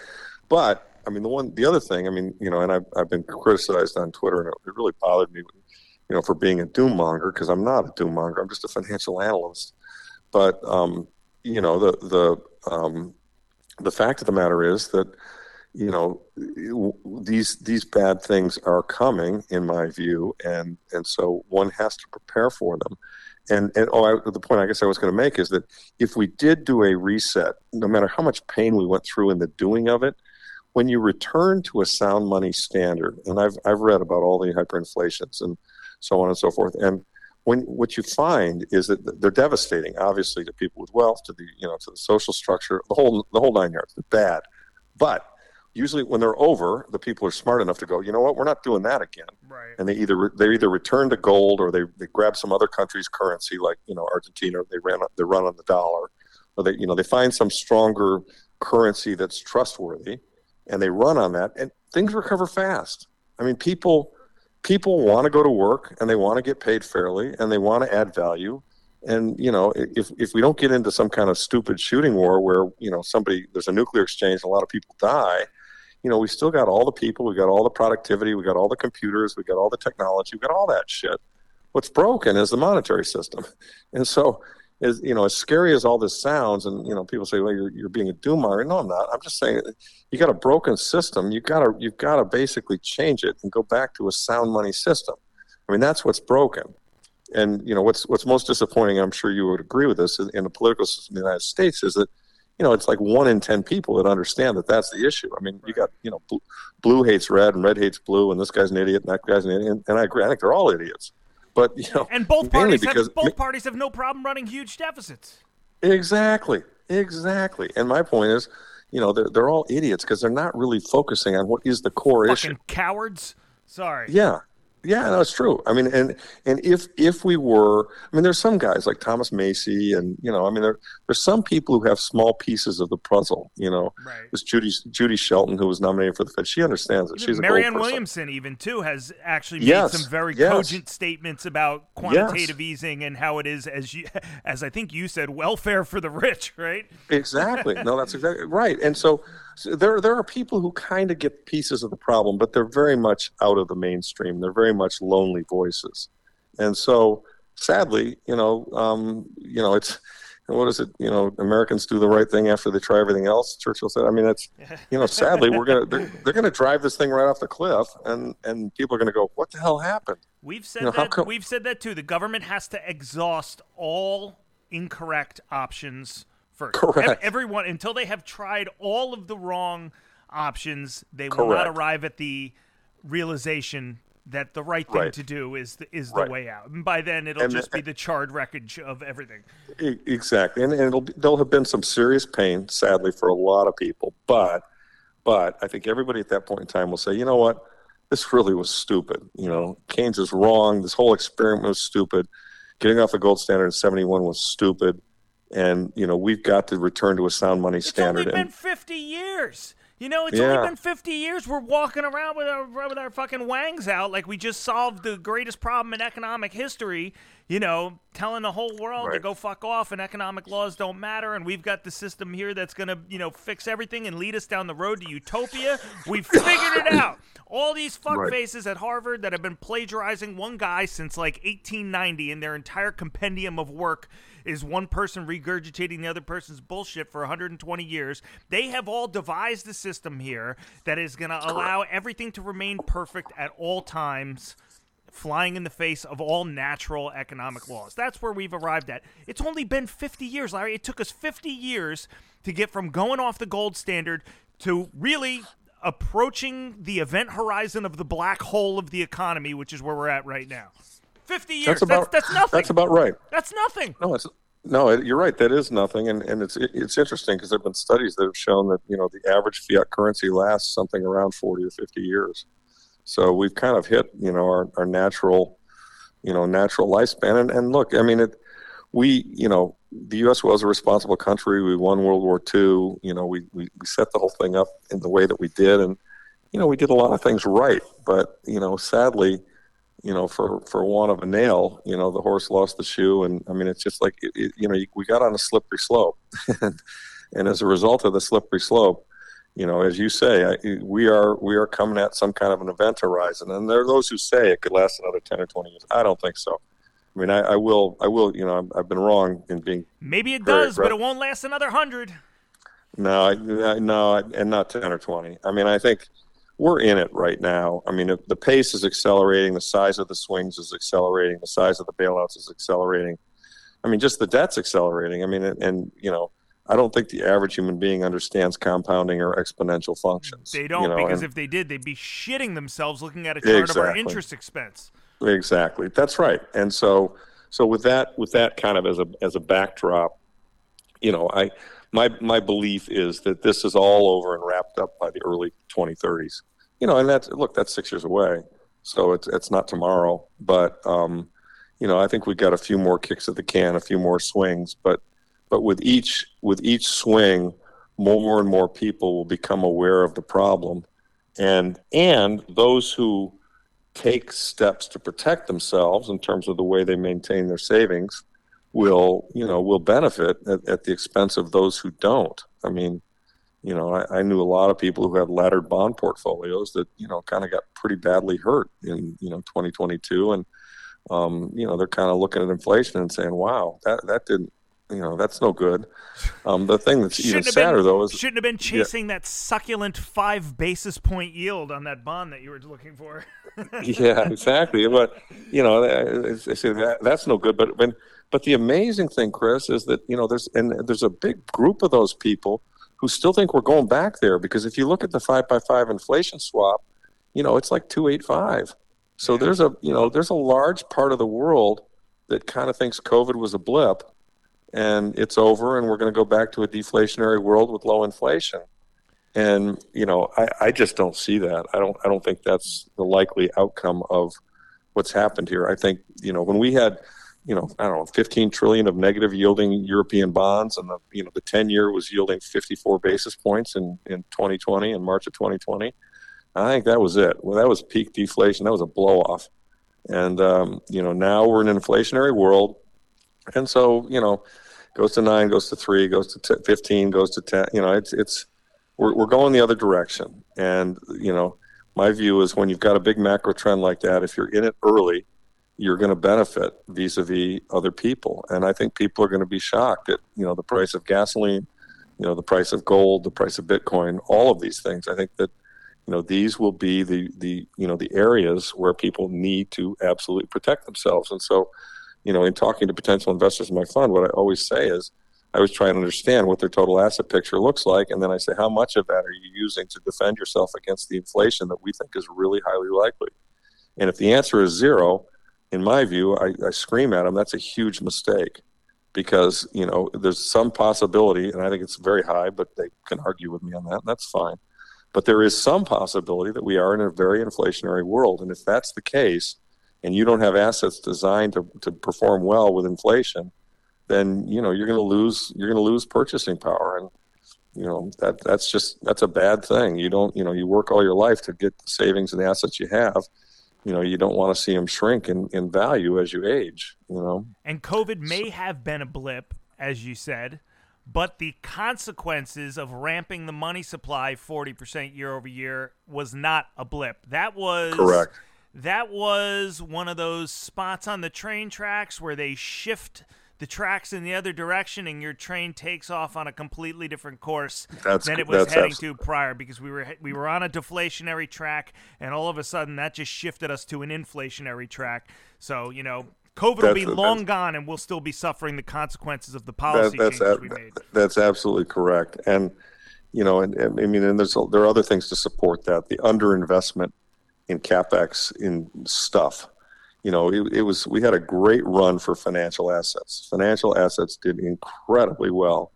but I mean, the one, the other thing, I mean, you know, and I've I've been criticized on Twitter, and it, it really bothered me, you know, for being a doom monger because I'm not a doom monger. I'm just a financial analyst. But um, you know, the the um, the fact of the matter is that you know these these bad things are coming, in my view, and and so one has to prepare for them. And and oh, I, the point I guess I was going to make is that if we did do a reset, no matter how much pain we went through in the doing of it, when you return to a sound money standard, and I've I've read about all the hyperinflations and so on and so forth, and when what you find is that they're devastating, obviously, to people with wealth, to the you know to the social structure, the whole the whole nine yards. They're bad, but usually when they're over, the people are smart enough to go, you know what, we're not doing that again Right. and they either they either return to gold or they, they grab some other country's currency like you know Argentina they ran they run on the dollar or they you know they find some stronger currency that's trustworthy and they run on that and things recover fast I mean people people want to go to work and they want to get paid fairly and they want to add value and you know if if we don't get into some kind of stupid shooting war where you know somebody there's a nuclear exchange and a lot of people die you know, we still got all the people, we got all the productivity, we got all the computers, we got all the technology, we got all that shit. What's broken is the monetary system. [LAUGHS] And so, as you know, as scary as all this sounds, and you know, people say, "Well, you're, you're being a doomer." No, I'm not. I'm just saying, you got a broken system. You got to you've got to basically change it and go back to a sound money system. I mean, that's what's broken. And you know, what's what's most disappointing, I'm sure you would agree with this, in the political system in the United States, is that you know, it's like one in ten people that understand that that's the issue. I mean, you got you know, blue, blue hates red and red hates blue, and this guy's an idiot and that guy's an idiot, and, and I agree. I think they're all idiots. But you know, And both parties because have both parties have no problem running huge deficits. exactly, exactly. And my point is, you know, they're they're all idiots because they're not really focusing on what is the core issue. Fucking cowards. Sorry. Yeah. Yeah, no, it's true. I mean, and and if if we were, I mean, there's some guys like Thomas Massie, and you know, I mean, there there's some people who have small pieces of the puzzle. You know, Right. there's Judy Judy Shelton who was nominated for the Fed. She understands it. She's Marianne. Williamson, even too, has actually Yes, made some very yes. cogent statements about quantitative easing and how it is, as you, [LAUGHS] as I think you said, welfare for the rich, right? Exactly. [LAUGHS] No, that's exactly right. And so, so there there are people who kind of get pieces of the problem, but they're very much out of the mainstream. They're very much lonely voices, and so sadly, you know, um, you know, it's what is it? You know, Americans do the right thing after they try everything else. Churchill said. I mean, that's you know, sadly, we're gonna they're, they're gonna drive this thing right off the cliff, and and people are gonna go, what the hell happened? We've said you know, that. Come- we've said that too. The government has to exhaust all incorrect options first. Correct. Everyone until they have tried all of the wrong options, they will Correct. not arrive at the realization that the right thing right. to do is the, is the right. way out. And by then, it'll and just be the charred wreckage of everything. Exactly, and, and it'll there'll have been some serious pain, sadly, for a lot of people. But but I think everybody at that point in time will say, you know what, this really was stupid. You know, Keynes is wrong. This whole experiment was stupid. Getting off the gold standard in '71 was stupid. And you know, we've got to return to a sound money standard. It's only been 50 years. You know, it's yeah. only been 50 years. We're walking around with our with our fucking wangs out like we just solved the greatest problem in economic history. You know, telling the whole world right. to go fuck off and economic laws don't matter, and we've got the system here that's gonna you know fix everything and lead us down the road to utopia. We've figured it out. All these fuck right. faces at Harvard that have been plagiarizing one guy since like 1890 in their entire compendium of work is one person regurgitating the other person's bullshit for 120 years. They have all devised a system here that is going to allow everything to remain perfect at all times flying in the face of all natural economic laws. That's where we've arrived at. It's only been 50 years, Larry. It took us 50 years to get from going off the gold standard to really approaching the event horizon of the black hole of the economy, which is where we're at right now. 50 years. That's about that's, that's nothing. That's about right. That's nothing. No, it's no, you're right. That is nothing, and and it's it's interesting because there've been studies that have shown that you know the average fiat currency lasts something around 40 or 50 years. So we've kind of hit you know our, our natural, you know, natural lifespan. And, and look, I mean, it, we you know the U.S. was a responsible country. We won World War II. You know, we, we we set the whole thing up in the way that we did, and you know we did a lot of things right. But you know, sadly you know, for for want of a nail, you know, the horse lost the shoe, and I mean, it's just like it, it, you know, we got on a slippery slope, and, [LAUGHS] and as a result of the slippery slope, you know, as you say, I, we are we are coming at some kind of an event horizon, and there are those who say it could last another ten or twenty years. I don't think so. I mean, I, I will, I will, you know, I've been wrong in being. Maybe it does, but it won't last another hundred. No, I, no, and not ten or twenty. I mean, I think we're in it right now. I mean, the pace is accelerating, the size of the swings is accelerating, the size of the bailouts is accelerating. I mean, just the debt's accelerating. I mean, and, and you know, I don't think the average human being understands compounding or exponential functions. They don't you know, because if they did, they'd be shitting themselves looking at a chart exactly. of our interest expense. Exactly, that's right. And so, so with that, with that kind of as a as a backdrop, you know, I my my belief is that this is all over and wrapped up by the early 2030s. You know, and that's look, that's six years away, so it's it's not tomorrow. But um, you know, I think we've got a few more kicks at the can, a few more swings. But but with each with each swing, more and more people will become aware of the problem, and and those who take steps to protect themselves in terms of the way they maintain their savings will you know will benefit at, at the expense of those who don't. I mean, you know, I, I, knew a lot of people who had laddered bond portfolios that you know kind of got pretty badly hurt in you know 2022, and um, you know they're kind of looking at inflation and saying, "Wow, that that didn't." You know that's no good. Um, the thing that's even sadder been, though is shouldn't have been chasing yeah. that succulent five basis point yield on that bond that you were looking for. [LAUGHS] yeah, exactly. But you know, they say that, that's no good. But when but the amazing thing, Chris, is that you know there's and there's a big group of those people who still think we're going back there because if you look at the five by five inflation swap, you know it's like two eight five. So yeah. there's a you know there's a large part of the world that kind of thinks COVID was a blip, and it's over, and we're going to go back to a deflationary world with low inflation. And you know, I, I just don't see that. I don't I don't think that's the likely outcome of what's happened here. I think you know when we had you know, I don't know, 15 trillion of negative yielding European bonds, and the you know the 10 year was yielding 54 basis points in in 2020 in March of 2020. I think that was it. Well, that was peak deflation. That was a blow off, and um, you know now we're in an inflationary world, and so you know goes to nine, goes to three, goes to t- 15, goes to 10. You know, it's it's we're we're going the other direction, and you know my view is when you've got a big macro trend like that, if you're in it early you're going to benefit vis-a-vis other people. And I think people are going to be shocked at you know the price of gasoline, you know the price of gold, the price of Bitcoin, all of these things. I think that you know these will be the the you know the areas where people need to absolutely protect themselves. And so, you know, in talking to potential investors in my fund, what I always say is. I always try and understand what their total asset picture looks like, and then I say, how much of that are you using to defend yourself against the inflation that we think is really highly likely? And if the answer is zero, in my view, I, I scream at them, that's a huge mistake because, you know, there's some possibility, and I think it's very high, but they can argue with me on that, and that's fine. But there is some possibility that we are in a very inflationary world. And if that's the case, and you don't have assets designed to, to perform well with inflation, then you know you're going to lose you're going to lose purchasing power, and you know that that's just that's a bad thing. You don't you know you work all your life to get the savings and the assets you have, you know you don't want to see them shrink in, in value as you age you know? And covid may have been a blip as you said but the consequences of ramping the money supply 40% year over year was not a blip. That was correct. that was one of those spots on the train tracks where they shift the tracks in the other direction and your train takes off on a completely different course that's, than it was heading to prior because we were we were on a deflationary track and all of a sudden that just shifted us to an inflationary track. So you know. COVID will be long gone, and we'll still be suffering the consequences of the policy that, changes we made. That's absolutely correct, and you know, and, and I mean, and there's there are other things to support that. The underinvestment in capex in stuff you know, it, it, was we had a great run for financial assets. Financial assets did incredibly well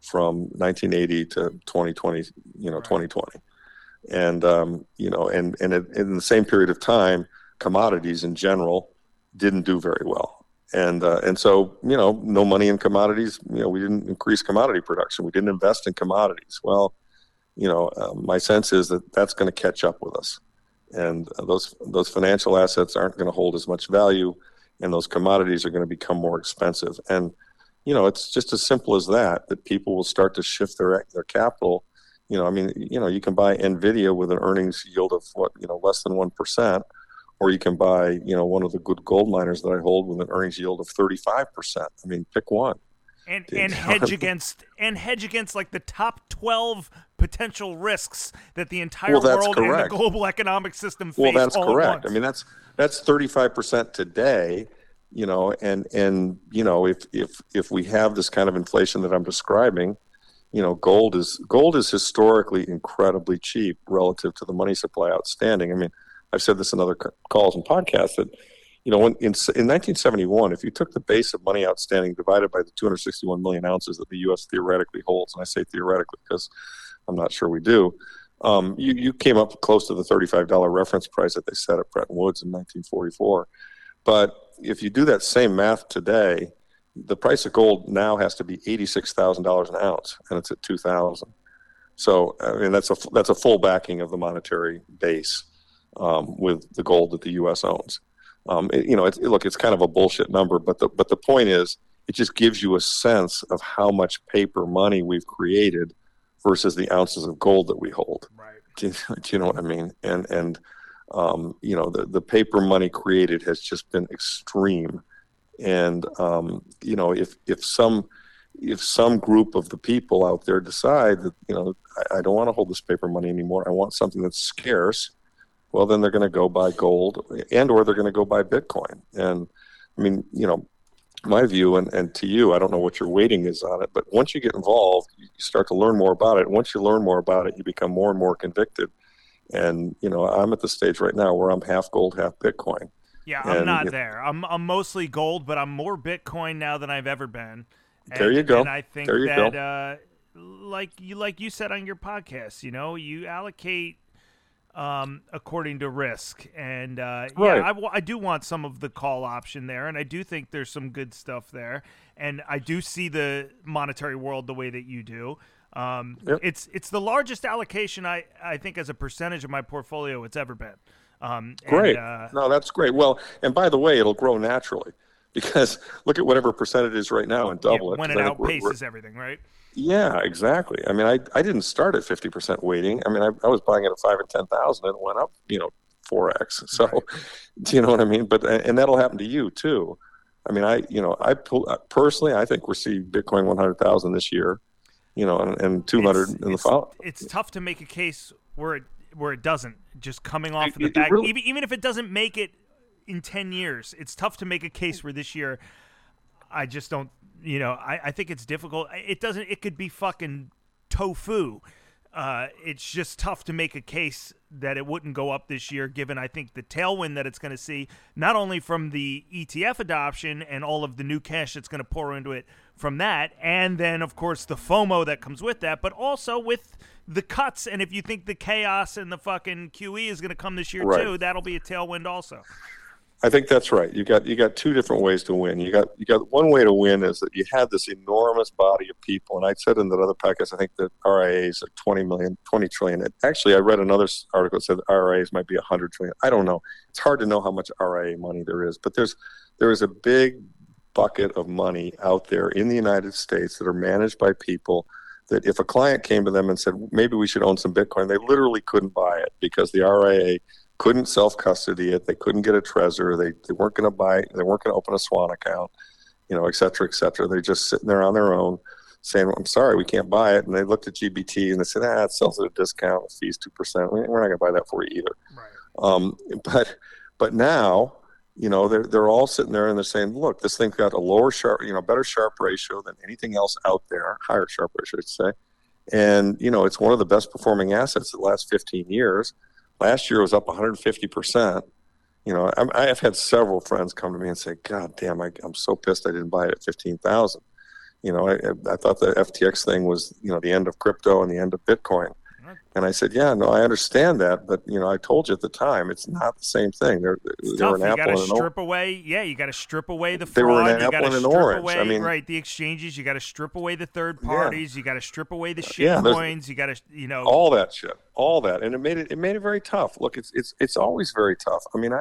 from 1980 to 2020. You know, right. 2020, and um, you know, and and it, in the same period of time, commodities in general didn't do very well. And uh, and so you know, no money in commodities. You know, we didn't increase commodity production. We didn't invest in commodities. Well, you know, uh, my sense is that that's going to catch up with us and those those financial assets aren't going to hold as much value, and those commodities are going to become more expensive. And you know, it's just as simple as that. That people will start to shift their their capital. You know, I mean, you know, you can buy Nvidia with an earnings yield of what you know less than one percent, or you can buy you know one of the good gold miners that I hold with an earnings yield of thirty five percent. I mean, pick one and and [LAUGHS] hedge against and hedge against like the top 12 potential risks that the entire well, world correct. and the global economic system face well that's correct i mean that's that's 35% today you know and and you know if if if we have this kind of inflation that i'm describing you know gold is gold is historically incredibly cheap relative to the money supply outstanding i mean i've said this in other calls and podcasts that you know, when, in, in 1971, if you took the base of money outstanding divided by the 261 million ounces that the U.S. theoretically holds, and I say theoretically because I'm not sure we do, um, you, you came up close to the $35 reference price that they set at Bretton Woods in 1944. But if you do that same math today, the price of gold now has to be $86,000 an ounce, and it's at 2,000. So I mean that's a that's a full backing of the monetary base um, with the gold that the U.S. owns. Um, it, you know, it, look, it's kind of a bullshit number, but the but the point is, it just gives you a sense of how much paper money we've created versus the ounces of gold that we hold. Right. [LAUGHS] Do you, do you know what I mean? And and um, you know, the the paper money created has just been extreme. And um, you know, if if some if some group of the people out there decide that you know I, I don't want to hold this paper money anymore, I want something that's scarce well then they're going to go buy gold and or they're going to go buy bitcoin and i mean you know my view and, and to you i don't know what your weighting is on it but once you get involved you start to learn more about it. Once you learn more about it you become more and more convicted. And you know i'm at the stage right now where i'm half gold half bitcoin. Yeah i'm and, not there. I'm, I'm mostly gold but i'm more bitcoin now than i've ever been. And, there you go. and i think that uh, like you like you said on your podcast you know you allocate um, according to risk. And uh, right. yeah, I, w- I do want some of the call option there, and I do think there's some good stuff there. And I do see the monetary world the way that you do. Um, yep. It's it's the largest allocation I, I think as a percentage of my portfolio it's ever been. Um, great. And, uh, no, that's great. Well, and by the way, it'll grow naturally [LAUGHS] because look at whatever percent it is right now and double yeah, it. When it outpaces we're, we're, everything, right? Yeah, exactly. I mean, I, I didn't start at 50% weighting. I mean, I, I was buying it at five and 10,000 and it went up, you know, 4x. [LAUGHS] So, right. [LAUGHS] do you know what I mean? But and that'll happen to you too. I mean, I you know I uh, personally I think we're seeing Bitcoin 100,000 this year, you know, and, and 200 it's, in the fall. It's tough to make a case where it where it doesn't just coming off of the back. Really, even even if it doesn't make it in 10 years, it's tough to make a case where this year. I just don't. You know, I, I think it's difficult. It doesn't. It could be fucking tofu uh, it's just tough to make a case that it wouldn't go up this year, given I think the tailwind that it's going to see, not only from the ETF adoption and all of the new cash that's going to pour into it from that, and then, of course, the FOMO that comes with that, but also with the cuts. And if you think the chaos and the fucking QE is going to come this year, right. too, that'll be a tailwind also. I think that's right. You got you got two different ways to win. You got you got one way to win is that you had this enormous body of people, and I said in that other podcast, I think that RIAs are 20 million, 20 trillion. Actually, I read another article that said RIAs might be 100 trillion. I don't know. It's hard to know how much RIA money there is, but there's there is a big bucket of money out there in the United States that are managed by people that if a client came to them and said maybe we should own some Bitcoin, they literally couldn't buy it because the RIA couldn't self custody it. They couldn't get a Trezor. They, they weren't going to buy. They weren't going to open a Swan account, you know, et cetera, et cetera. They're just sitting there on their own, saying, well, "I'm sorry, we can't buy it." And they looked at GBT and they said, "Ah, it sells at a discount. The fees two percent. We're not going to buy that for you either." Right. Um, but but now, you know, they're they're all sitting there and they're saying, "Look, this thing's got a lower Sharpe, you know, better Sharpe ratio than anything else out there, higher Sharpe ratio, I should say." And you know, it's one of the best performing assets the last 15 years Last year it was up 150%. You know, i have had several friends come to me and say, God damn, I, am so pissed I didn't buy it at 15,000. You know, I, I thought the FTX thing was, you know, the end of crypto and the end of Bitcoin. And I said, "Yeah, no, I understand that, but you know, I told you at the time, it's not the same thing. They're, it's they're tough. you got to strip away. Yeah, you got to strip away the fraud. They were an you apple and an orange. Away, I mean, right? The exchanges. You got to strip away the third parties. Yeah. You got to strip away the shit yeah, coins. You got to, you know, all that shit, all that, and it made it it made it very tough. Look, it's it's it's always very tough. I mean, I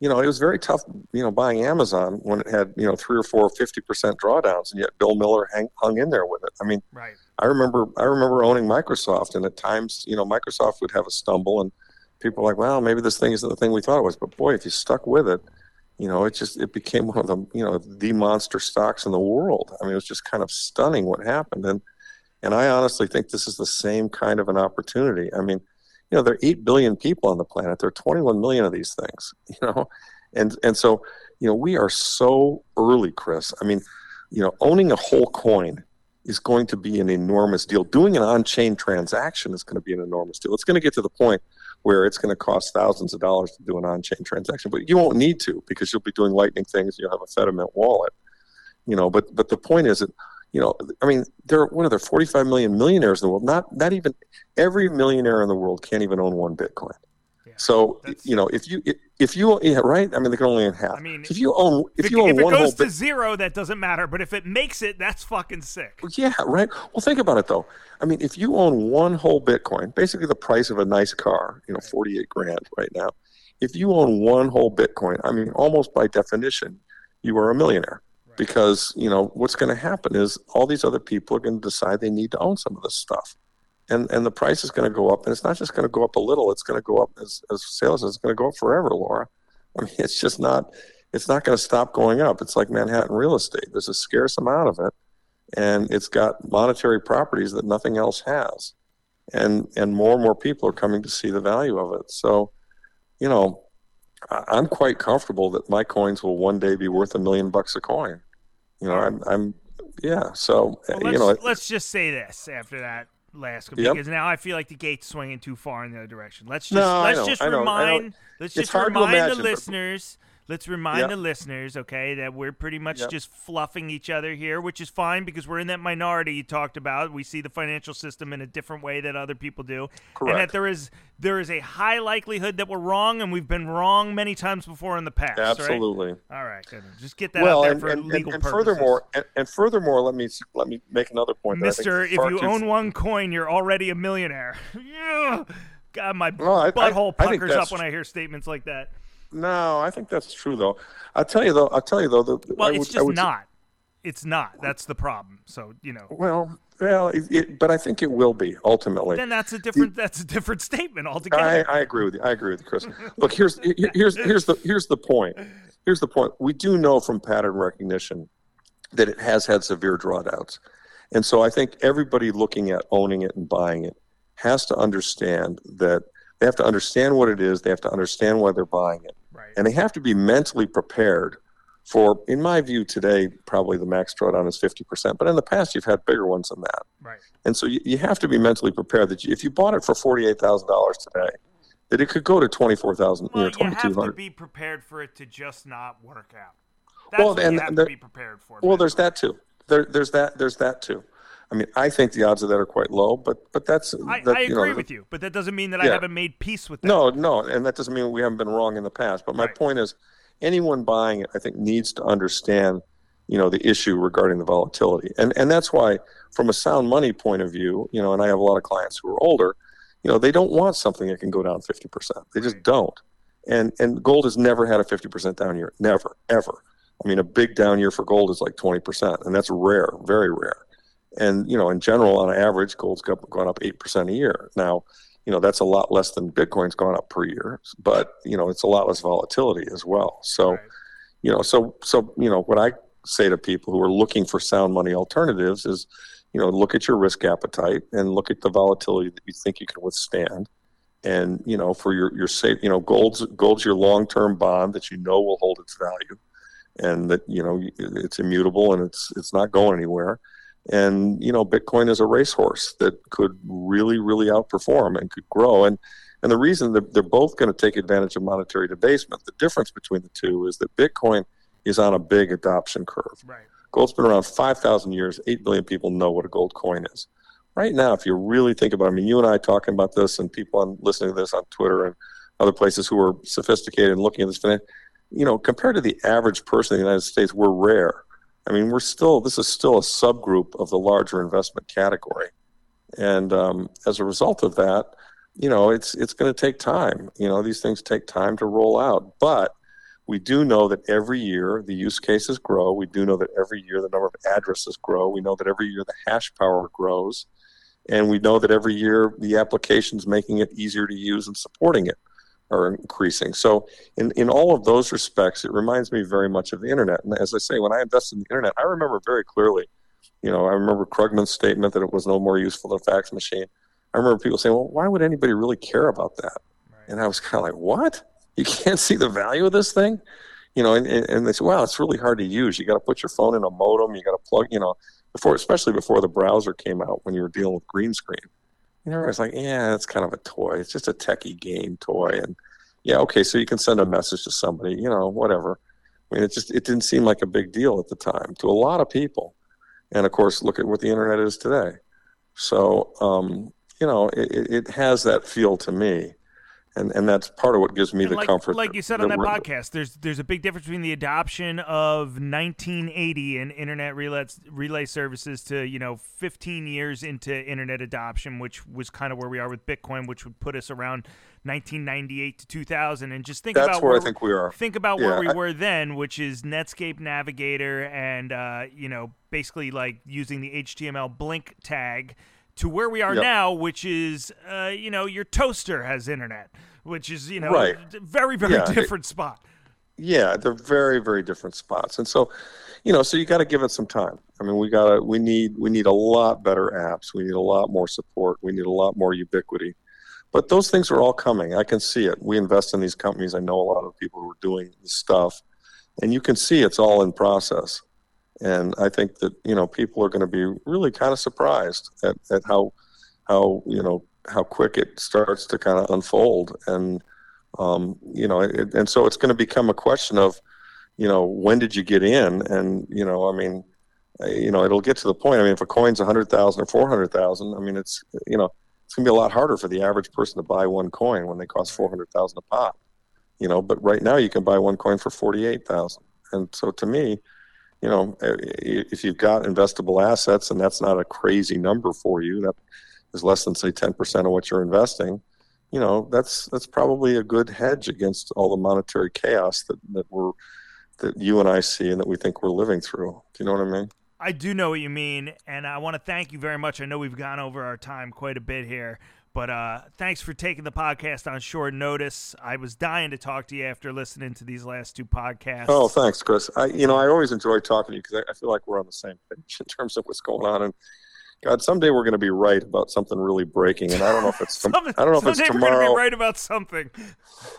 you know, it was very tough, you know, buying Amazon when it had, you know, three or four 50% drawdowns, and yet Bill Miller hang, hung in there with it. I mean, right. I remember, I remember owning Microsoft, and at times, you know, Microsoft would have a stumble, and people were like, well, maybe this thing isn't the thing we thought it was. But boy, if you stuck with it, you know, it just, it became [LAUGHS] one of the, you know, the monster stocks in the world. I mean, it was just kind of stunning what happened. And, and I honestly think this is the same kind of an opportunity. I mean, you know, there are 8 billion people on the planet. There are 21 million of these things, [LAUGHS] you know? And, and so, you know, we are so early, Chris. I mean, you know, owning a whole coin is going to be an enormous deal. Doing an on-chain transaction is going to be an enormous deal. It's going to get to the point where it's going to cost thousands of dollars to do an on-chain transaction, but you won't need to because you'll be doing lightning things. You'll have a Fedimint wallet, you know. But but the point is that you know, I mean, there are what are there 45 million millionaires in the world? Not not even every millionaire in the world can't even own one Bitcoin. Yeah, so you know, if you if you yeah, right, I mean, they can only own half. I mean, if you own if, if you own if it one goes to bit, zero, that doesn't matter. But if it makes it, that's fucking sick. Yeah, right. Well, think about it though. I mean, if you own one whole Bitcoin, basically the price of a nice car, you know, 48 grand right now. If you own one whole Bitcoin, I mean, almost by definition, you are a millionaire because you know what's going to happen is all these other people are going to decide they need to own some of this stuff. And and the price is going to go up and it's not just going to go up a little it's going to go up as, as sales it's going to go up forever laura. I mean it's just not it's not going to stop going up. It's like manhattan real estate. There's a scarce amount of it and it's got monetary properties that nothing else has. And and more and more people are coming to see the value of it. So you know i'm quite comfortable that my coins will one day be worth a million bucks a coin you know, I'm, I'm yeah. So uh, well, you know, let's just say this after that last yep. because now I feel like the gate's swinging too far in the other direction. Let's just no, let's just remind let's just remind imagine, the listeners Let's remind yep. the listeners, okay, that we're pretty much yep. just fluffing each other here, which is fine because we're in that minority you talked about. We see the financial system in a different way that other people do, Correct. and that there is there is a high likelihood that we're wrong, and we've been wrong many times before in the past. Absolutely. Right? All right, good. Just get that well, out there and, for and, legal and, and furthermore, and, and, furthermore, let me let me make another point. Mister, if you own one coin, you're already a millionaire. [LAUGHS] yeah. God, my well, I, butthole I, puckers I up when I hear statements like that. No, I think that's true though. I'll tell you though. I'll tell you though. The, well, I it's would, just would, not. it's not. That's the problem. So you know. Well, well, it, it, but I think it will be ultimately. Then that's a different. that's a different statement altogether. I, I agree with you. I agree with you, Chris. Look, here's here's here's the here's the point. Here's the point. We do know from pattern recognition that it has had severe drawdowns, and so I think everybody looking at owning it and buying it has to understand that they have to understand what it is. They have to understand why they're buying it, right. and they have to be mentally prepared for, in my view, today probably the max drawdown is 50%. But in the past, you've had bigger ones than that. Right. And so you, you have to be mentally prepared that you, if you bought it for $48,000 today, that it could go to 24,000, well, you know, 2200. You have to be prepared for it to just not work out. That's well, and you have there, to be prepared for. Well, there's that too. There, there's that. There's that too. I mean, I think the odds of that are quite low, but but that's. I, that, I agree you know, with you, but that doesn't mean that Yeah. I haven't made peace with that. No, no, and that doesn't mean we haven't been wrong in the past. But my Right. point is, anyone buying it, I think, needs to understand, you know, the issue regarding the volatility, and and that's why, from a sound money point of view, you know, and I have a lot of clients who are older, you know, they don't want something that can go down fifty percent. They just Right. don't. And and gold has never had a fifty percent down year, never, ever. I mean, a big down year for gold is like twenty percent, and that's rare, very rare. And you know, in general, on average, gold's gone up eight percent a year. Now, you know, that's a lot less than Bitcoin's gone up per year, but you know, it's a lot less volatility as well. So, Right. you know, so so you know, what I say to people who are looking for sound money alternatives is, you know, look at your risk appetite and look at the volatility that you think you can withstand. And you know, for your your safe, you know, gold's gold's your long term bond that you know will hold its value, and that you know it's immutable and it's it's not going anywhere. And you know, Bitcoin is a racehorse that could really really outperform and could grow. And and the reason that they're both going to take advantage of monetary debasement, the difference between the two is that Bitcoin is on a big adoption curve. Right. Gold's been around 5,000 years. 8 billion people know what a gold coin is. Right now, if you really think about it, I mean, you and I talking about this and people on listening to this on Twitter and other places who are sophisticated and looking at this, you know, compared to the average person in the United States, we're rare. I mean, we're still, this is still a subgroup of the larger investment category. And um, as a result of that, you know, it's, it's going to take time. You know, these things take time to roll out. But we do know that every year the use cases grow. We do know that every year the number of addresses grow. We know that every year the hash power grows. And we know that every year the applications making it easier to use and supporting it are increasing. So, in, in all of those respects, it reminds me very much of the internet. And as I say, when I invested in the internet, I remember very clearly, you know, I remember Krugman's statement that it was no more useful than a fax machine. I remember people saying, well, why would anybody really care about that? Right. And I was kind of like, what? You can't see the value of this thing? You know, and, and they said, wow, it's really hard to use. You got to put your phone in a modem. You got to plug, you know, before, especially before the browser came out when you were dealing with green screen. And everybody's like, yeah, it's kind of a toy. It's just a techie game toy. And yeah, okay, so you can send a message to somebody, you know, whatever. I mean, it just, it didn't seem like a big deal at the time to a lot of people. And of course, look at what the internet is today. So, um, you know, it- it has that feel to me. And, and that's part of what gives me And the like, comfort. like you said on that we're- podcast, there's there's a big difference between the adoption of 1980 and internet relay relay services to you know 15 years into internet adoption, which was kind of where we are with Bitcoin, which would put us around 1998 to 2000. And just think That's about where I we- think we are. Think about where we I- were then, which is Netscape Navigator and uh, you know basically like using the HTML blink tag to where we are Yep. now, which is uh, you know your toaster has internet, which is you know Right. very very Yeah, it- different spot. Yeah, they're very, very different spots, and so, you know, so you got to give it some time. I mean, we got to, we need, we need a lot better apps. We need a lot more support. We need a lot more ubiquity. But those things are all coming. I can see it. We invest in these companies. I know a lot of people who are doing this stuff, and you can see it's all in process. And I think that you know people are going to be really kind of surprised at, at how how you know how quick it starts to kind of unfold. And um, you know it, and so it's going to become a question of you know when did you get in? And you know i mean uh, you know it'll get to the point i mean if a coin's a 100000 or 400000 i mean it's you know it's going to be a lot harder for the average person to buy one coin when they cost 400000 a pop you know but right now you can buy one coin for 48000 and so to me you know uh, if you've got investable assets and that's not a crazy number for you that is less than say 10% of what you're investing you know that's that's probably a good hedge against all the monetary chaos that, that we're that you and I see and that we think we're living through. Do you know what I mean? I do know what you mean, and I want to thank you very much. I know we've gone over our time quite a bit here, but uh, thanks for taking the podcast on short notice. I was dying to talk to you after listening to these last two podcasts. Oh, thanks, Chris. I, you know, I always enjoy talking to you because I, I, feel like we're on the same page [LAUGHS] in terms of what's going on. And God, someday we're going to be right about something really breaking, and I don't know if it's. [LAUGHS] I don't know if it's tomorrow. We're going to be right about something.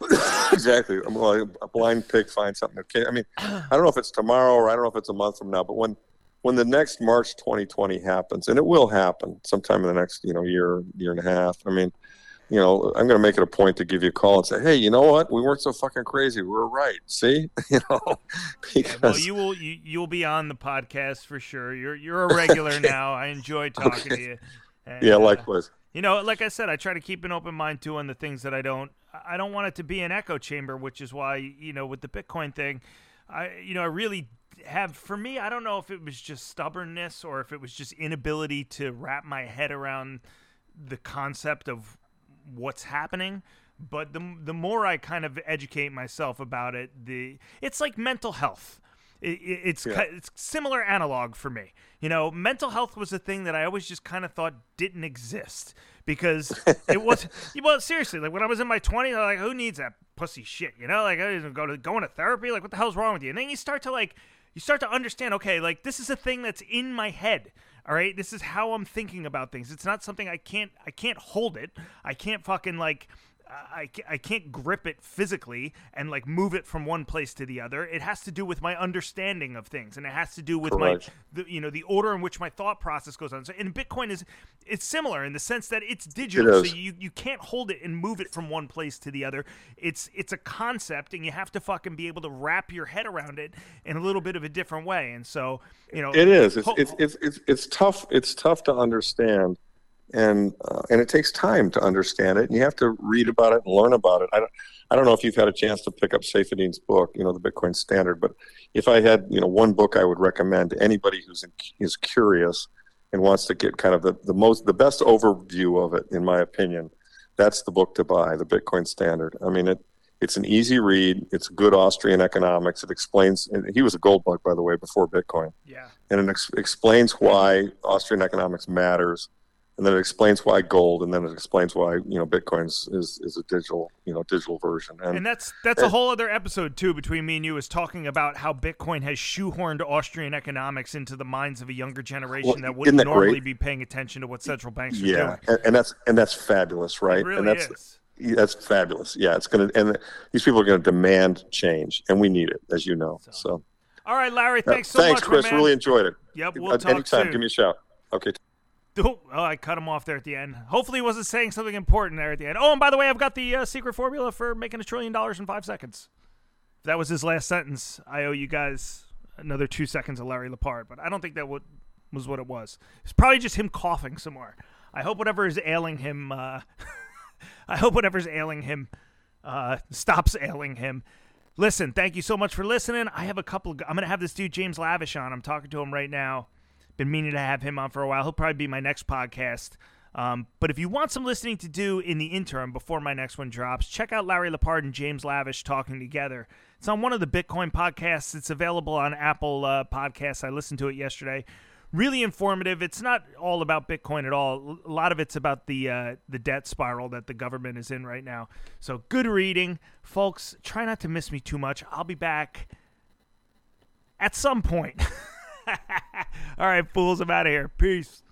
[LAUGHS] exactly. Well, a blind pig finds something. Okay. I mean, I don't know if it's tomorrow or I don't know if it's a month from now, but when when the next March 2020 happens, and it will happen sometime in the next you know year year and a half. I mean, you know, I'm going to make it a point to give you a call and say, hey, you know what? We weren't so fucking crazy. We were right. See, [LAUGHS] you know, [LAUGHS] because well, you will you you'll be on the podcast for sure. You're you're a regular [LAUGHS] okay. now. I enjoy talking okay. to you. And, yeah, uh, likewise. Uh, you know, like I said, I try to keep an open mind too on the things that I don't. I don't want it to be an echo chamber, which is why you know with the Bitcoin thing, I you know I really have for me i don't know if it was just stubbornness or if it was just inability to wrap my head around the concept of what's happening but the the more i kind of educate myself about it the it's like mental health. It, it, it's yeah. it's similar analog for me. You know mental health was a thing that i always just kind of thought didn't exist because [LAUGHS] it was well seriously like when i was in my 20s i was like who needs that pussy shit? You know like i didn't go to going to therapy? Like what the hell's wrong with you? And then you start to like you start to understand okay like this is a thing that's in my head all right? This is how i'm thinking about things. It's not something i can't i can't hold it. I can't fucking like I, I can't grip it physically and like move it from one place to the other. It has to do with my understanding of things, and it has to do with Correct. my, the, you know, the order in which my thought process goes on. So, in Bitcoin is it's similar in the sense that it's digital, it so you you can't hold it and move it from one place to the other. It's it's a concept, and you have to fucking be able to wrap your head around it in a little bit of a different way. And so, you know, it is. It's ho- it's, it's, it's it's tough. It's tough to understand and uh, and it takes time to understand it and you have to read about it and learn about it. I don't, I don't know if you've had a chance to pick up Saifedean's book you know the Bitcoin Standard but if I had you know one book I would recommend to anybody who's in, is curious and wants to get kind of the, the most the best overview of it in my opinion that's the book to buy the Bitcoin Standard. I mean it it's an easy read it's good Austrian economics it explains he was a gold bug by the way before Bitcoin. Yeah. And it ex- explains why Austrian economics matters and then it explains why gold, and then it explains why you know Bitcoin is, is, a digital you know digital version. And, and that's that's and, a whole other episode too between me and you is talking about how Bitcoin has shoehorned Austrian economics into the minds of a younger generation well, that wouldn't that normally great? be paying attention to what central banks are yeah, doing. Yeah, and, and, that's and that's fabulous, right? Really and that's is. that's fabulous. Yeah, it's gonna and these people are gonna demand change, and we need it, as you know. So. so. All right, Larry. Uh, thanks so thanks, much. Thanks, Chris. Really enjoyed it. Yep, uh, we'll talk Anytime, soon. give me a shout. Okay. Oh, I cut him off there at the end. Hopefully, he wasn't saying something important there at the end. Oh, and by the way, I've got the uh, secret formula for making a trillion dollars in five seconds. If that was his last sentence, I owe you guys another two seconds of Larry Lepard, but I don't think that would, was what it was. It's probably just him coughing some more. I hope whatever is ailing him, uh, [LAUGHS] I hope whatever's ailing him uh, stops ailing him. Listen, thank you so much for listening. I have a couple. Of, I'm gonna have this dude James Lavish on. I'm talking to him right now. Been meaning to have him on for a while. He'll probably be my next podcast. Um, but if you want some listening to do in the interim before my next one drops, check out Larry Lepard and James Lavish talking together. It's on one of the Bitcoin podcasts. It's available on Apple uh, Podcasts. I listened to it yesterday. Really informative. It's not all about Bitcoin at all. A lot of it's about the uh, the debt spiral that the government is in right now. So good reading, folks. Try not to miss me too much. I'll be back at some point. [LAUGHS] [LAUGHS] All right, fools, I'm out of here. Peace.